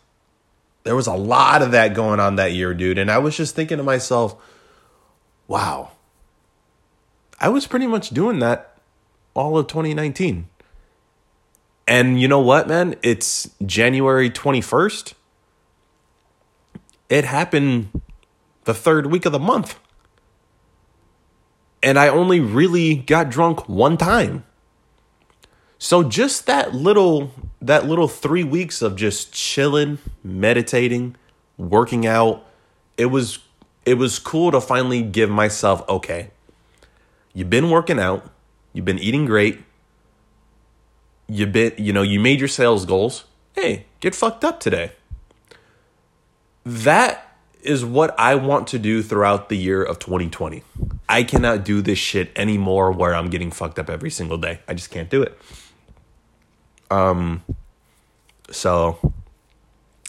There was a lot of that going on that year, dude. And I was just thinking to myself, wow, I was pretty much doing that all of 2019. And you know what, man? It's January 21st. It happened the third week of the month. and I only really got drunk one time. So just that little that little 3 weeks of just chilling, meditating, working out, it was it was cool to finally give myself okay. You've been working out, you've been eating great, you've been you know, you made your sales goals. Hey, get fucked up today. That is what I want to do throughout the year of 2020. I cannot do this shit anymore where I'm getting fucked up every single day. I just can't do it. Um so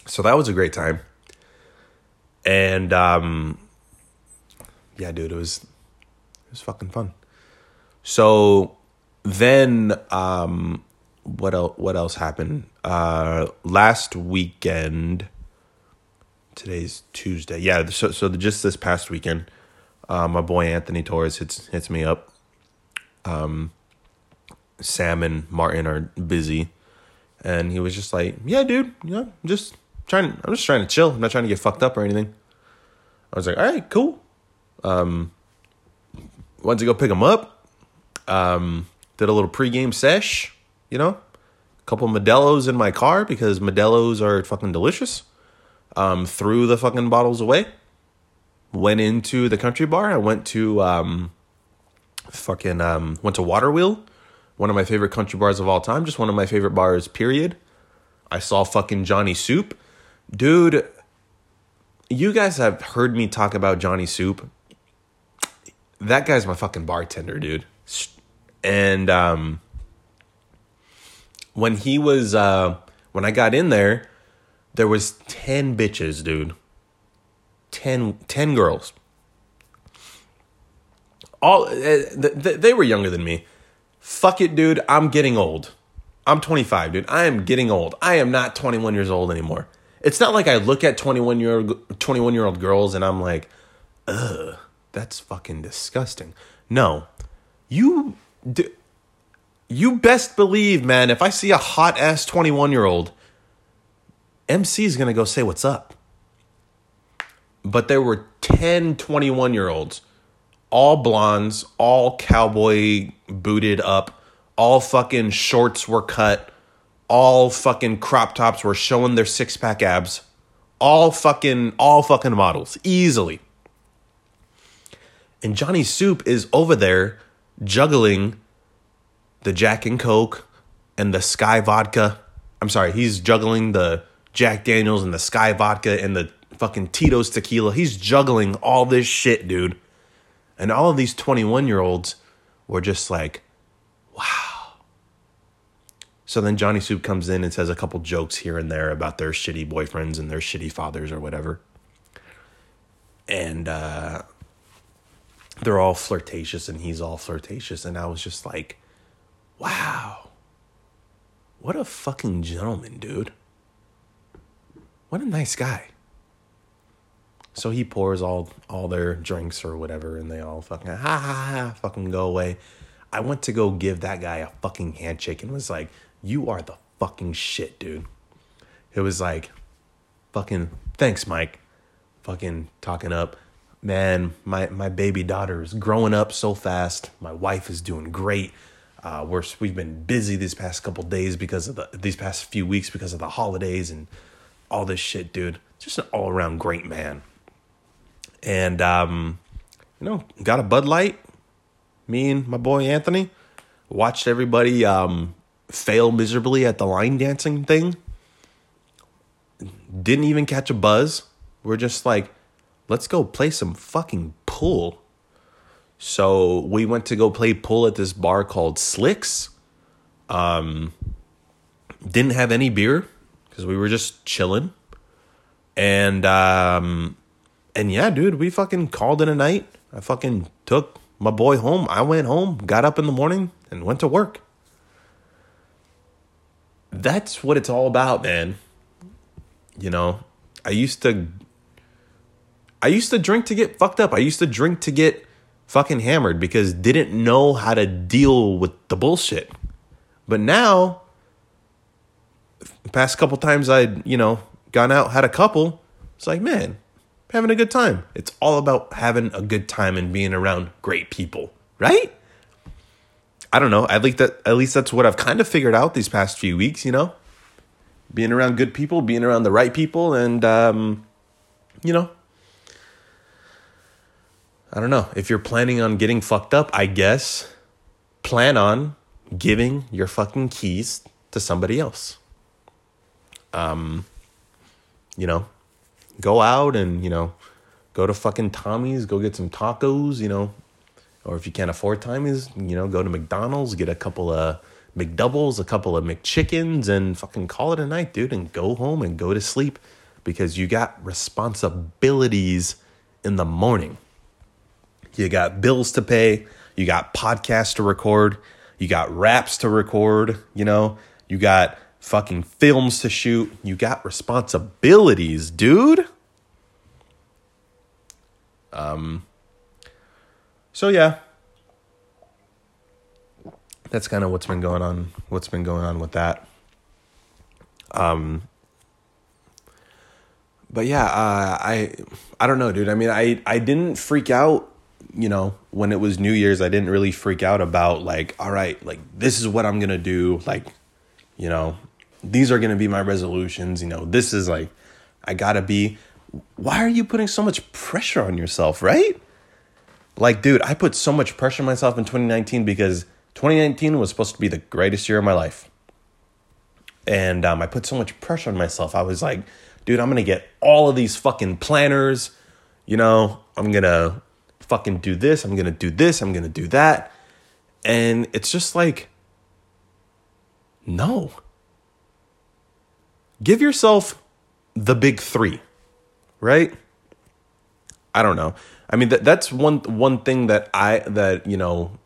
so that was a great time. And um yeah, dude, it was it was fucking fun. So then um what else what else happened? Uh last weekend today's Tuesday. Yeah, so so just this past weekend, uh, my boy Anthony Torres hits hits me up. Um, Sam and Martin are busy, and he was just like, "Yeah, dude, know, I'm just trying. I'm just trying to chill. I'm not trying to get fucked up or anything." I was like, "All right, cool." Um, went to go pick him up. Um, did a little pregame sesh. You know, a couple Modelo's in my car because Modelo's are fucking delicious um, threw the fucking bottles away. Went into the country bar. I went to um, fucking um, went to Water Wheel, one of my favorite country bars of all time. Just one of my favorite bars. Period. I saw fucking Johnny Soup, dude. You guys have heard me talk about Johnny Soup. That guy's my fucking bartender, dude. And um, when he was uh, when I got in there there was 10 bitches, dude. 10, 10 girls. All uh, they were younger than me. Fuck it, dude. I'm getting old. I'm 25, dude. I am getting old. I am not 21 years old anymore. It's not like I look at 21 year 21 year old girls and I'm like, ugh, that's fucking disgusting. No, you, you best believe, man. If I see a hot ass 21 year old MC is going to go say what's up. But there were 10 21 year olds, all blondes, all cowboy booted up, all fucking shorts were cut, all fucking crop tops were showing their six pack abs, all fucking, all fucking models, easily. And Johnny Soup is over there juggling the Jack and Coke and the Skyy vodka. I'm sorry, he's juggling the Jack Daniels and the Skyy Vodka and the fucking Tito's tequila. He's juggling all this shit, dude. And all of these 21 year olds were just like, wow. So then Johnny Soup comes in and says a couple jokes here and there about their shitty boyfriends and their shitty fathers or whatever. And uh, they're all flirtatious and he's all flirtatious. And I was just like, wow. What a fucking gentleman, dude. What a nice guy. So he pours all all their drinks or whatever, and they all fucking ha ha ha fucking go away. I went to go give that guy a fucking handshake and was like, "You are the fucking shit, dude." It was like, fucking thanks, Mike. Fucking talking up, man. My my baby daughter is growing up so fast. My wife is doing great. Uh, we're we've been busy these past couple days because of the these past few weeks because of the holidays and all this shit, dude. Just an all around great man. And, um, you know, got a Bud Light. Me and my boy Anthony watched everybody um, fail miserably at the line dancing thing. Didn't even catch a buzz. We're just like, let's go play some fucking pool. So we went to go play pool at this bar called Slicks. Um, didn't have any beer because we were just chilling. And um and yeah, dude, we fucking called it a night. I fucking took my boy home. I went home, got up in the morning, and went to work. That's what it's all about, man. You know, I used to I used to drink to get fucked up. I used to drink to get fucking hammered because didn't know how to deal with the bullshit. But now past couple times I'd, you know, gone out, had a couple, it's like, man, having a good time. It's all about having a good time and being around great people. right? I don't know. At least that at least that's what I've kind of figured out these past few weeks, you know? Being around good people, being around the right people and um you know, I don't know. If you're planning on getting fucked up, I guess plan on giving your fucking keys to somebody else. Um, you know, go out and, you know, go to fucking Tommy's, go get some tacos, you know, or if you can't afford Tommy's, you know, go to McDonald's, get a couple of McDoubles, a couple of McChickens, and fucking call it a night, dude, and go home and go to sleep because you got responsibilities in the morning. You got bills to pay, you got podcasts to record, you got raps to record, you know, you got fucking films to shoot, you got responsibilities, dude. Um so yeah. That's kind of what's been going on what's been going on with that. Um but yeah, uh, I I don't know, dude. I mean, I I didn't freak out, you know, when it was New Year's. I didn't really freak out about like, all right, like this is what I'm gonna do. Like, you know, these are gonna be my resolutions. You know, this is like, I gotta be. Why are you putting so much pressure on yourself, right? Like, dude, I put so much pressure on myself in 2019 because 2019 was supposed to be the greatest year of my life, and um, I put so much pressure on myself. I was like dude, I'm gonna get all of these fucking planners. You know, I'm gonna fucking do this. I'm gonna do this. I'm gonna do that. And it's just like, no. Give yourself the big three, right? I don't know. I mean, that that's one one thing that I that you know,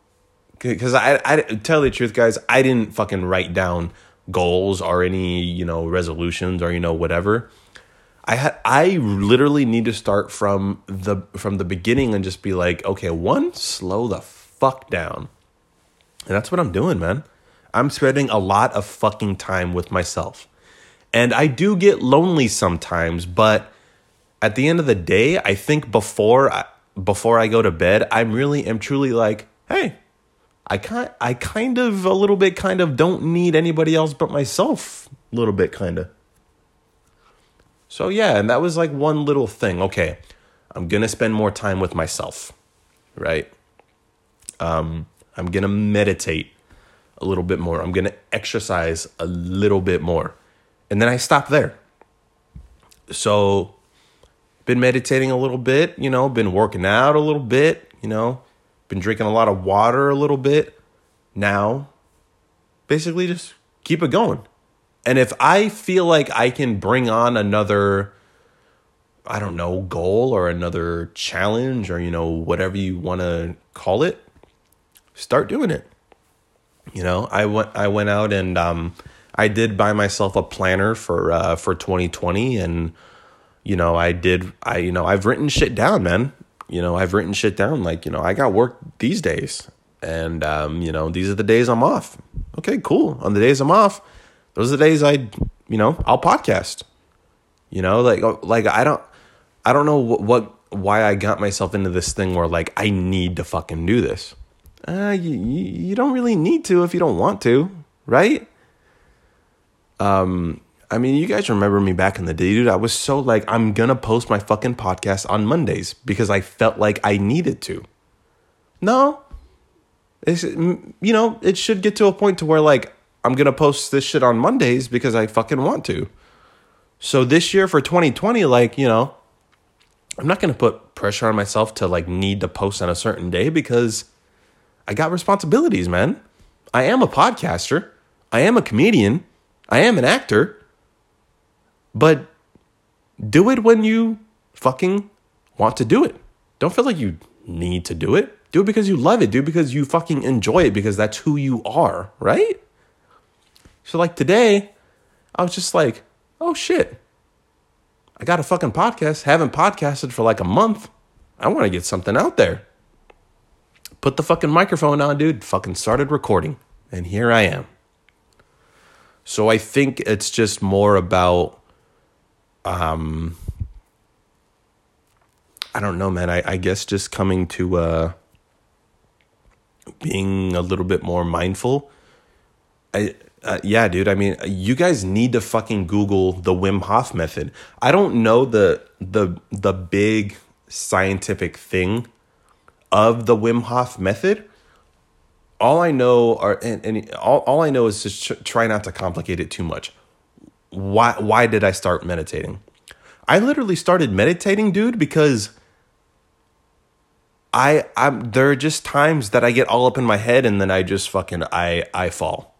because I I tell the truth, guys, I didn't fucking write down goals or any you know resolutions or you know whatever. I had I literally need to start from the from the beginning and just be like, okay, one, slow the fuck down. And that's what I'm doing, man. I'm spending a lot of fucking time with myself. And I do get lonely sometimes, but at the end of the day, I think before I, before I go to bed, I'm really am truly like, hey, I kind I kind of a little bit kind of don't need anybody else but myself, a little bit kind of. So yeah, and that was like one little thing. Okay, I'm gonna spend more time with myself, right? Um, I'm gonna meditate a little bit more. I'm gonna exercise a little bit more, and then I stop there. So, been meditating a little bit, you know, been working out a little bit, you know, been drinking a lot of water a little bit. Now, basically, just keep it going. And if I feel like I can bring on another, I don't know, goal or another challenge or, you know, whatever you want to call it, start doing it. You know, I went, I went out and, um, I did buy myself a planner for, uh, for 2020 and, you know, I did, I, you know, I've written shit down, man. You know, I've written shit down. Like, you know, I got work these days and, um, you know, these are the days I'm off. Okay, cool. On the days I'm off, those are the days I, you know, I'll podcast. You know, like like I don't I don't know what, what why I got myself into this thing where like I need to fucking do this. Uh, you, you don't really need to if you don't want to, right? Um, I mean, you guys remember me back in the day, dude. I was so like, I'm gonna post my fucking podcast on Mondays because I felt like I needed to. No, it's you know, it should get to a point to where like I'm going to post this shit on Mondays because I fucking want to. So this year for 2020, like, you know, I'm not going to put pressure on myself to like need to post on a certain day because I got responsibilities, man. I am a podcaster. I am a comedian. I am an actor. But do it when you fucking want to do it. Don't feel like you need to do it. Do it because you love it. Do it because you fucking enjoy it because that's who you are, right? So like today, I was just like, oh shit. I got a fucking podcast. Haven't podcasted for like a month. I want to get something out there. Put the fucking microphone on, dude. Fucking started recording. And here I am. So I think it's just more about um I don't know, man. I, I guess just coming to uh being a little bit more mindful. I uh, yeah, dude. I mean, you guys need to fucking Google the Wim Hof method. I don't know the the the big scientific thing of the Wim Hof method. All I know are and, and all, all I know is just try not to complicate it too much. Why why did I start meditating? I literally started meditating, dude, because I I'm there are just times that I get all up in my head and then I just fucking I I fall.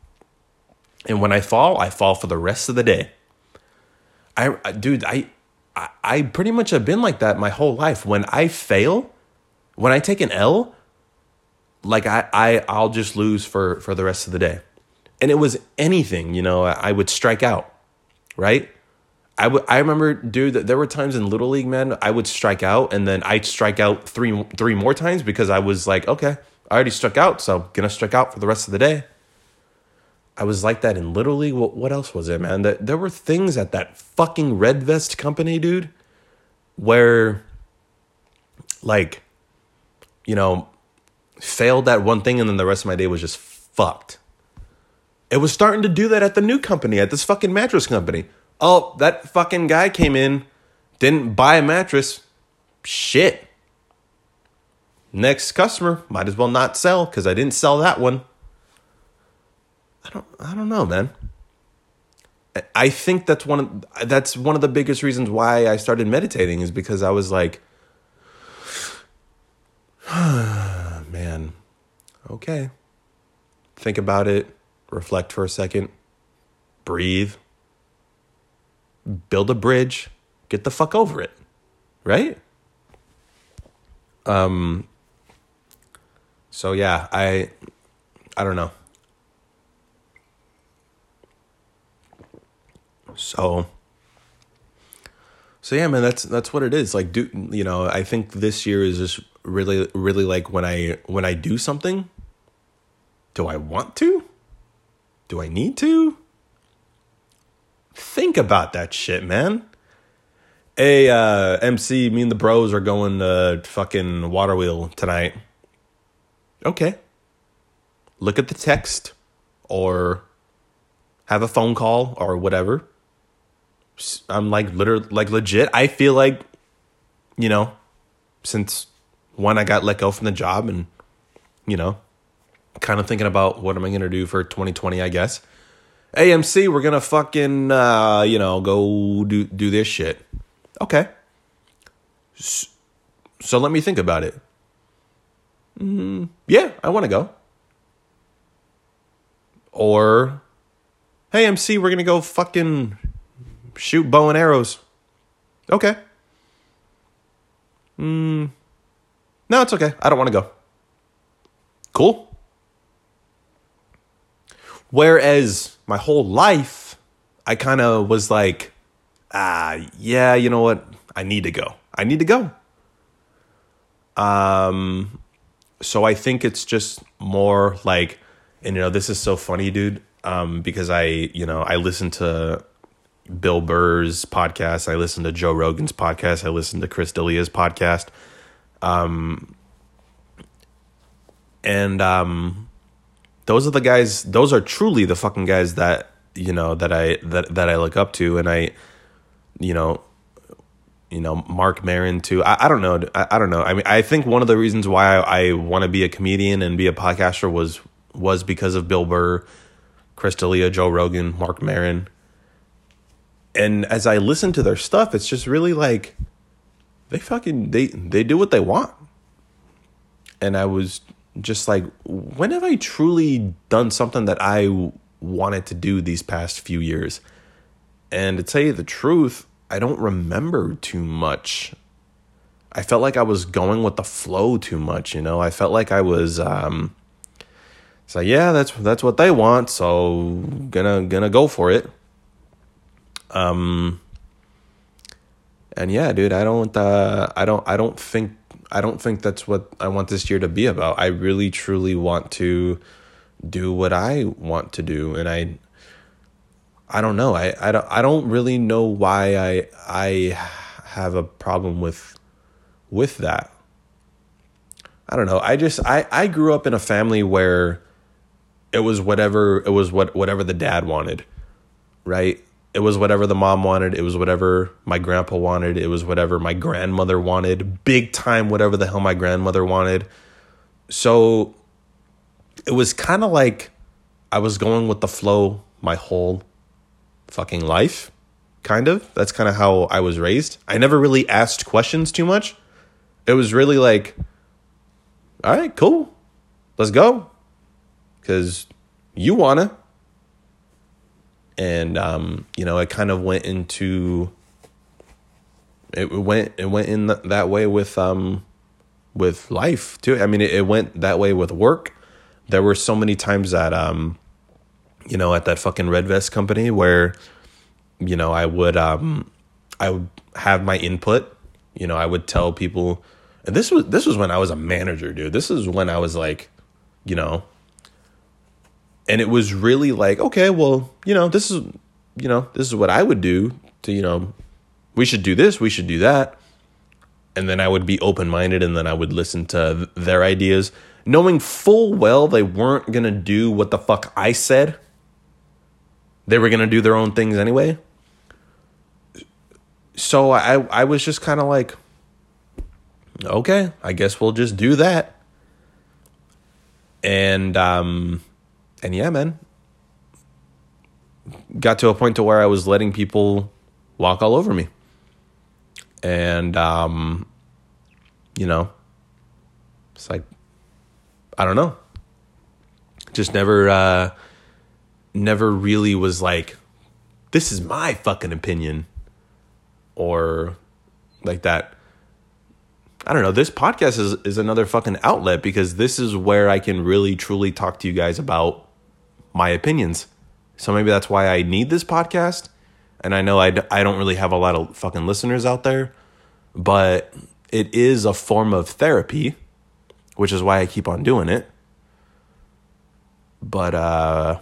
And when I fall, I fall for the rest of the day. I dude, I I, I pretty much have been like that my whole life. When I fail, when I take an L, like I, I I'll just lose for for the rest of the day. And it was anything, you know, I would strike out, right? I would I remember, dude, that there were times in Little League, man, I would strike out and then I'd strike out three three more times because I was like, okay, I already struck out, so gonna strike out for the rest of the day. I was like that in Little League. What, what else was it, man? That there were things at that fucking Red Vest company, dude, where like, you know, failed that one thing and then the rest of my day was just fucked. It was starting to do that at the new company, at this fucking mattress company. Oh, that fucking guy came in, didn't buy a mattress. Shit. Next customer, might as well not sell because I didn't sell that one. I don't I don't know, man. I think that's one of that's one of the biggest reasons why I started meditating is because I was like [SIGHS] man. Okay. Think about it, reflect for a second, breathe build a bridge, get the fuck over it. Right? Um so yeah, I I don't know. So so yeah, man, that's that's what it is. Like do you know, I think this year is just really really like when I when I do something, do I want to? Do I need to? Think about that shit, man. Hey, uh, MC, me and the bros are going to fucking water wheel tonight. Okay. Look at the text or have a phone call or whatever. I'm like literally like legit. I feel like, you know, since when I got let go from the job and, you know, kind of thinking about what am I to do for 2020, I guess. AMC, we're gonna fucking uh, you know go do do this shit. Okay. So, so let me think about it. Mm, yeah, I want to go. Or, hey MC, we're gonna go fucking shoot bow and arrows. Okay. Mm, no, it's okay. I don't want to go. Cool. Whereas my whole life, I kind of was like, ah, yeah, you know what? I need to go. I need to go. Um, so I think it's just more like, and you know, this is so funny, dude. Um, because I, you know, I listen to Bill Burr's podcast. I listen to Joe Rogan's podcast. I listen to Chris D'Elia's podcast. Um, and um, those are the guys those are truly the fucking guys that you know that I that that I look up to and I you know you know Mark Maron too I, I don't know I, I don't know I mean I think one of the reasons why I, I want to be a comedian and be a podcaster was was because of Bill Burr Chris D'Elia Joe Rogan Mark Maron and as I listen to their stuff it's just really like they fucking they they do what they want and I was just like when have I truly done something that I wanted to do these past few years? And to tell you the truth, I don't remember too much. I felt like I was going with the flow too much, you know. I felt like I was um so yeah, that's that's what they want, so gonna gonna go for it. Um and yeah, dude, I don't uh I don't I don't think I don't think that's what I want this year to be about. I really truly want to do what I want to do and I I don't know. I I don't I don't really know why I I have a problem with with that. I don't know. I just I I grew up in a family where it was whatever it was what whatever the dad wanted, right? It was whatever the mom wanted. It was whatever my grandpa wanted. It was whatever my grandmother wanted. Big time, whatever the hell my grandmother wanted. So it was kind of like I was going with the flow my whole fucking life, kind of. That's kind of how I was raised. I never really asked questions too much. It was really like, all right, cool, let's go, because you wanna. And um, you know, it kind of went into. It went it went in that way with um, with life too. I mean, it, it went that way with work. There were so many times that um, you know, at that fucking red vest company where, you know, I would um, I would have my input. You know, I would tell people and this was this was when I was a manager, dude. This is when I was like, you know, and it was really like, okay, well, you know, this is you know, this is what I would do to, you know, we should do this, we should do that. And then I would be open minded and then I would listen to their ideas, knowing full well they weren't going to do what the fuck I said. They were going to do their own things anyway. So I, I was just kind of like, okay, I guess we'll just do that. And um and yeah, man. Got to a point to where I was letting people walk all over me. And um you know, it's like I don't know. Just never uh never really was like this is my fucking opinion or like that I don't know. This podcast is is another fucking outlet because this is where I can really truly talk to you guys about my opinions. So maybe that's why I need this podcast. And I know I d- I don't really have a lot of fucking listeners out there, but it is a form of therapy, which is why I keep on doing it. But uh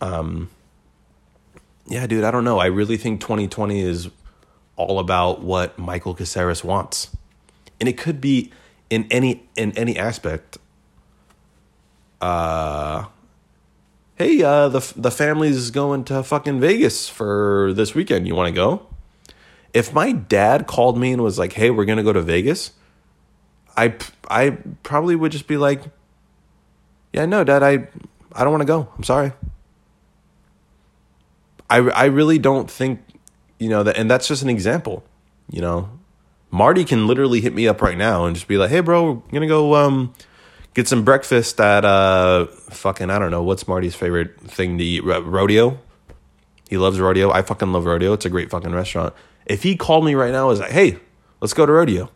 um yeah, dude, I don't know. I really think 2020 is all about what Michael Caceres wants. And it could be in any in any aspect. Uh hey, uh the the family's going to fucking Vegas for this weekend. You want to go? If my dad called me and was like, "Hey, we're to go to Vegas." I I probably would just be like, "Yeah, no, dad, I I don't want to go. I'm sorry." I I really don't think you know that and that's just an example you know marty can literally hit me up right now and just be like hey bro we're gonna go um get some breakfast at uh fucking i don't know what's marty's favorite thing to eat? Rodeo? He loves rodeo. I fucking love rodeo. It's a great fucking restaurant. If he called me right now was like hey let's go to rodeo.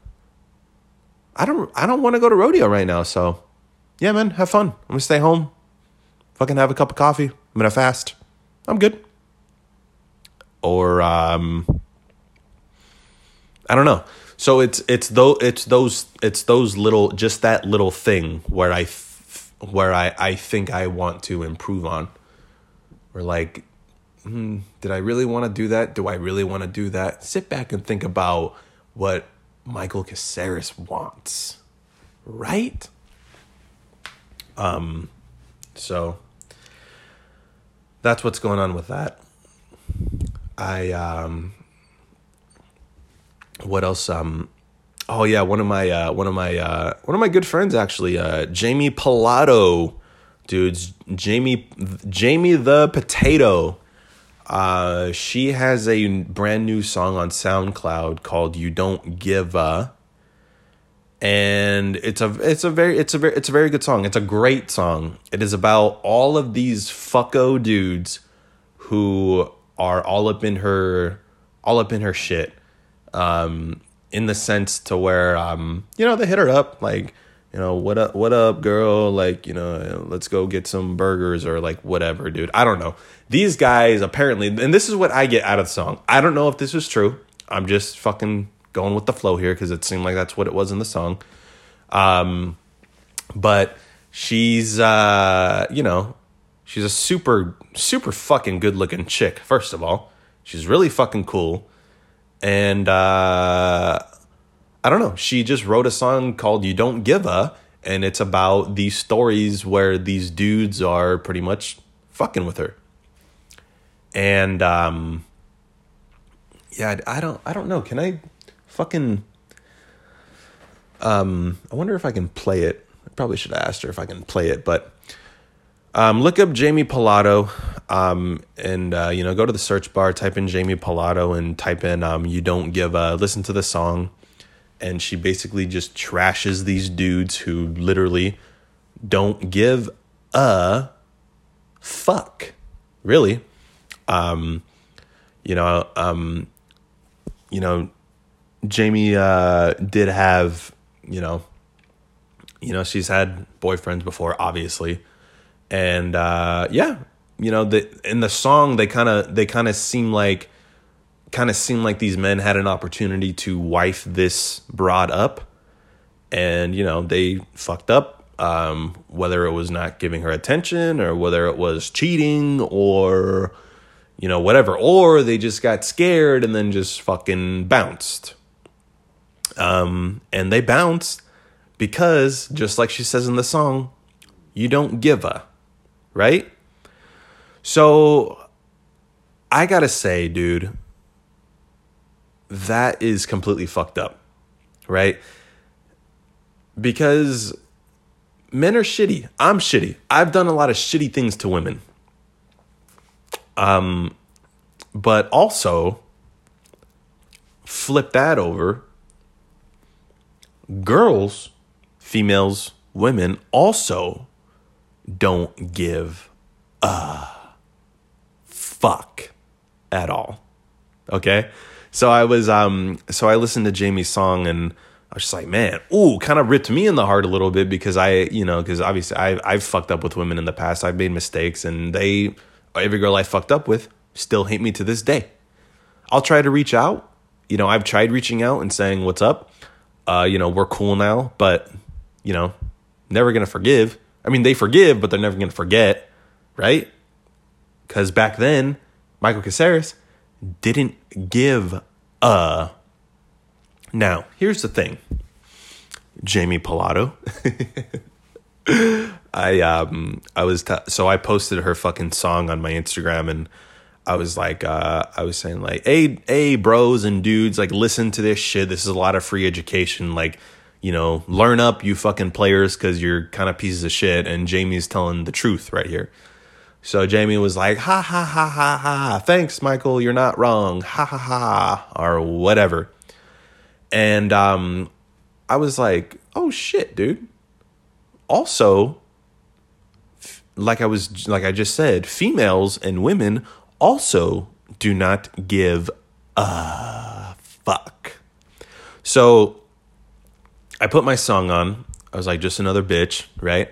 I don't i don't want to go to rodeo right now so yeah man have fun. I'm gonna stay home fucking have a cup of coffee. I'm gonna fast. I'm good. Or um, I don't know. So it's it's though it's those it's those little just that little thing where I th- where I I think I want to improve on. Or like, hmm, did I really want to do that? Do I really want to do that? Sit back and think about what Michael Caceres wants, right? Um, so that's what's going on with that. I um what else um oh yeah one of my uh one of my uh one of my good friends actually uh Jamie Palato dudes Jamie Jamie the potato uh she has a brand new song on SoundCloud called You Don't Give a and it's a it's a very it's a very it's a very good song. It's a great song. It is about all of these fucko dudes who are all up in her all up in her shit um in the sense to where um you know they hit her up like you know what up what up girl? Like you know let's go get some burgers or like whatever dude. I don't know. These guys apparently and this is what i get out of the song. I don't know if this is true. I'm just fucking going with the flow here because it seemed like that's what it was in the song. Um but she's uh you know She's a super, super fucking good looking chick, first of all. She's really fucking cool. And uh, I I don't know. She just wrote a song called "You Don't Give a," and it's about these stories where these dudes are pretty much fucking with her. And um, yeah, I don't, I don't know. Can I fucking? Um, I wonder if I can play it. I probably should have asked her if I can play it, but um, look up Jamie Palato, um, and uh, you know, go to the search bar, type in Jamie Palato, and type in um, "You Don't Give a." Listen to the song, and she basically just trashes these dudes who literally don't give a fuck, really. Um, you know, um, you know, Jamie uh, did have, you know, you know, she's had boyfriends before, obviously, and uh, yeah, you know, the in the song they kind of they kind of seem like kind of seem like these men had an opportunity to wife this broad up, and you know they fucked up. Um, whether it was not giving her attention or whether it was cheating or you know whatever, or they just got scared and then just fucking bounced. Um, and they bounced because just like she says in the song, you don't give a right. So I gotta say, dude, that is completely fucked up, right? Because men are shitty. I'm shitty. I've done a lot of shitty things to women. Um, but also flip that over. Girls, females, women also don't give a fuck at all. Okay? So I was um so I listened to Jamie's song and I was just like, man, ooh, kind of ripped me in the heart a little bit because I, you know, because obviously I I've fucked up with women in the past. I've made mistakes and they every girl I fucked up with still hate me to this day. I'll try to reach out. You know, I've tried reaching out and saying, "What's up?" Uh, you know, we're cool now, but you know, never gonna forgive. I mean, they forgive, but they're never gonna forget, right? Because back then, Michael Caceres didn't give a. Now, here's the thing, Jamie Palato. [LAUGHS] I um I was t- so I posted her fucking song on my Instagram and I was like uh I was saying like hey hey bros and dudes like listen to this shit this is a lot of free education like you know learn up you fucking players cuz you're kind of pieces of shit and Jamie's telling the truth right here. So Jamie was like, ha ha ha ha ha. Thanks, Michael. You're not wrong. Ha ha ha. Or whatever. And um, I was like, oh shit, dude. Also, like I was, like I just said, females and women also do not give a fuck. So I put my song on. I was like, just another bitch, right?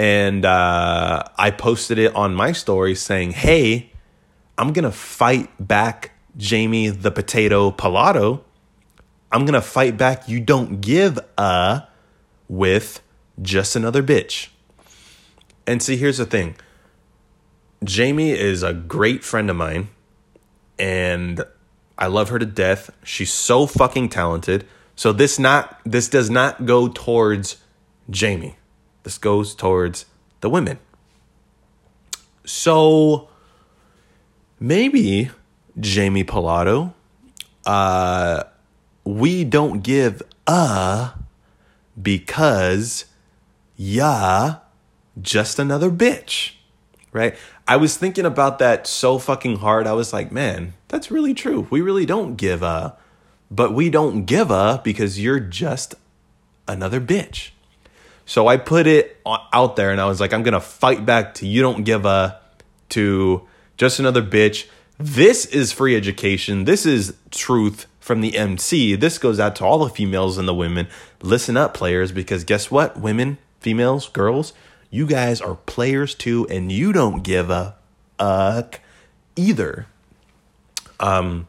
and uh, I posted it on my story saying, "Hey, I'm gonna fight back, Jamie the Potato Palato. I'm gonna fight back. You don't give a with just another bitch." And see, here's the thing. Jamie is a great friend of mine, and I love her to death. She's so fucking talented. So this not this does not go towards Jamie. This goes towards the women. So maybe Jamie Palato, uh, we don't give a because yeah, just another bitch, right? I was thinking about that so fucking hard. I was like, man, that's really true. We really don't give a, but we don't give a because you're just another bitch. So I put it out there and I was like, I'm going to fight back to you don't give a, to just another bitch. This is free education. This is truth from the MC. This goes out to all the females and the women. Listen up, players, because guess what? Women, females, girls, you guys are players too, and you don't give a fuck either. Um,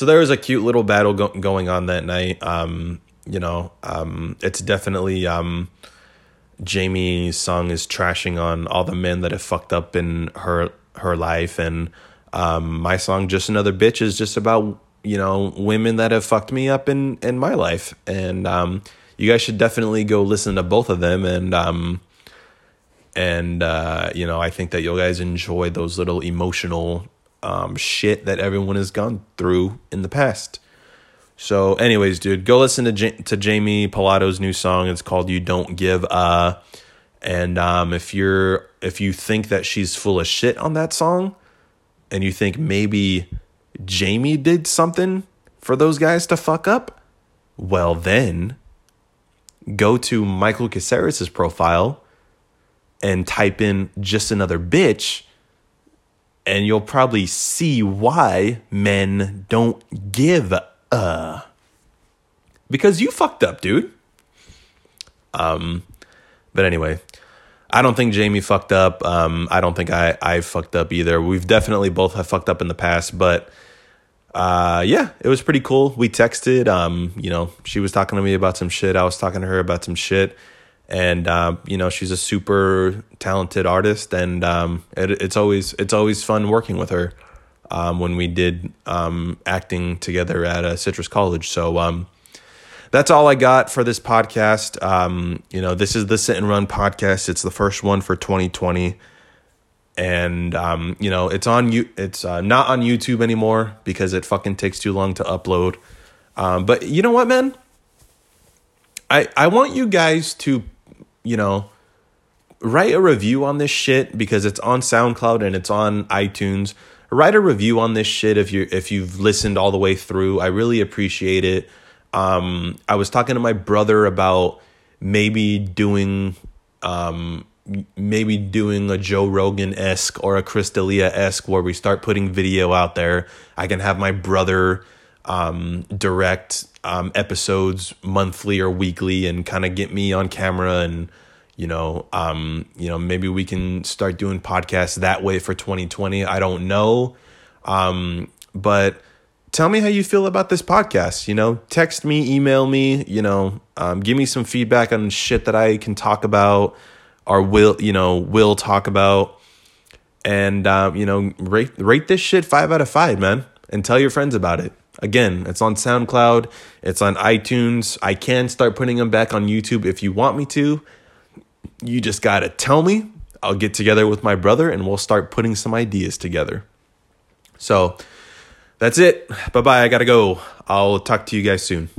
so there was a cute little battle go- going on that night. Um, you know, um, it's definitely um, Jamie's song is trashing on all the men that have fucked up in her her life, and um, my song "Just Another Bitch" is just about you know, women that have fucked me up in in my life, and um, you guys should definitely go listen to both of them, and um, and uh, you know, I think that you guys enjoy those little emotional um shit that everyone has gone through in the past. So, anyways, dude, go listen to J- to Jamie Palato's new song. It's called "You Don't Give a." And um, if you're if you think that she's full of shit on that song, and you think maybe Jamie did something for those guys to fuck up, well then go to Michael Caceres' profile and type in just another bitch and you'll probably see why men don't give a because you fucked up, dude. Um but anyway, I don't think Jamie fucked up. Um, I don't think I I fucked up either. We've definitely both have fucked up in the past, but uh, yeah, it was pretty cool. We texted. Um, you know, she was talking to me about some shit. I was talking to her about some shit, and um, you know, she's a super talented artist, and um, it, it's always it's always fun working with her. Um, when we did um acting together at a Citrus College, so um that's all I got for this podcast. Um, you know, this is the Sit and Run podcast. It's the first one for 2020, and you know, it's on you. It's uh, not on YouTube anymore because it fucking takes too long to upload. But you know what, man? I I want you guys to, you know, write a review on this shit because it's on SoundCloud and it's on iTunes. Write a review on this shit if you if you've listened all the way through. I really appreciate it. Um, I was talking to my brother about maybe doing, um, maybe doing a Joe Rogan esque or a Chris D'Elia esque where we start putting video out there. I can have my brother um, direct um, episodes monthly or weekly and kind of get me on camera and you know um you know maybe we can start doing podcasts that way for 2020 i don't know um but tell me how you feel about this podcast. You know, text me, email me, you know, um, give me some feedback on shit that I can talk about or will, you know, will talk about. And, um, you know, rate, rate this shit five out of five, man, and tell your friends about it. Again, it's on SoundCloud, it's on iTunes. I can start putting them back on YouTube if you want me to. You just got to tell me. I'll get together with my brother and we'll start putting some ideas together. So, that's it. Bye bye. I got to go. I'll talk to you guys soon.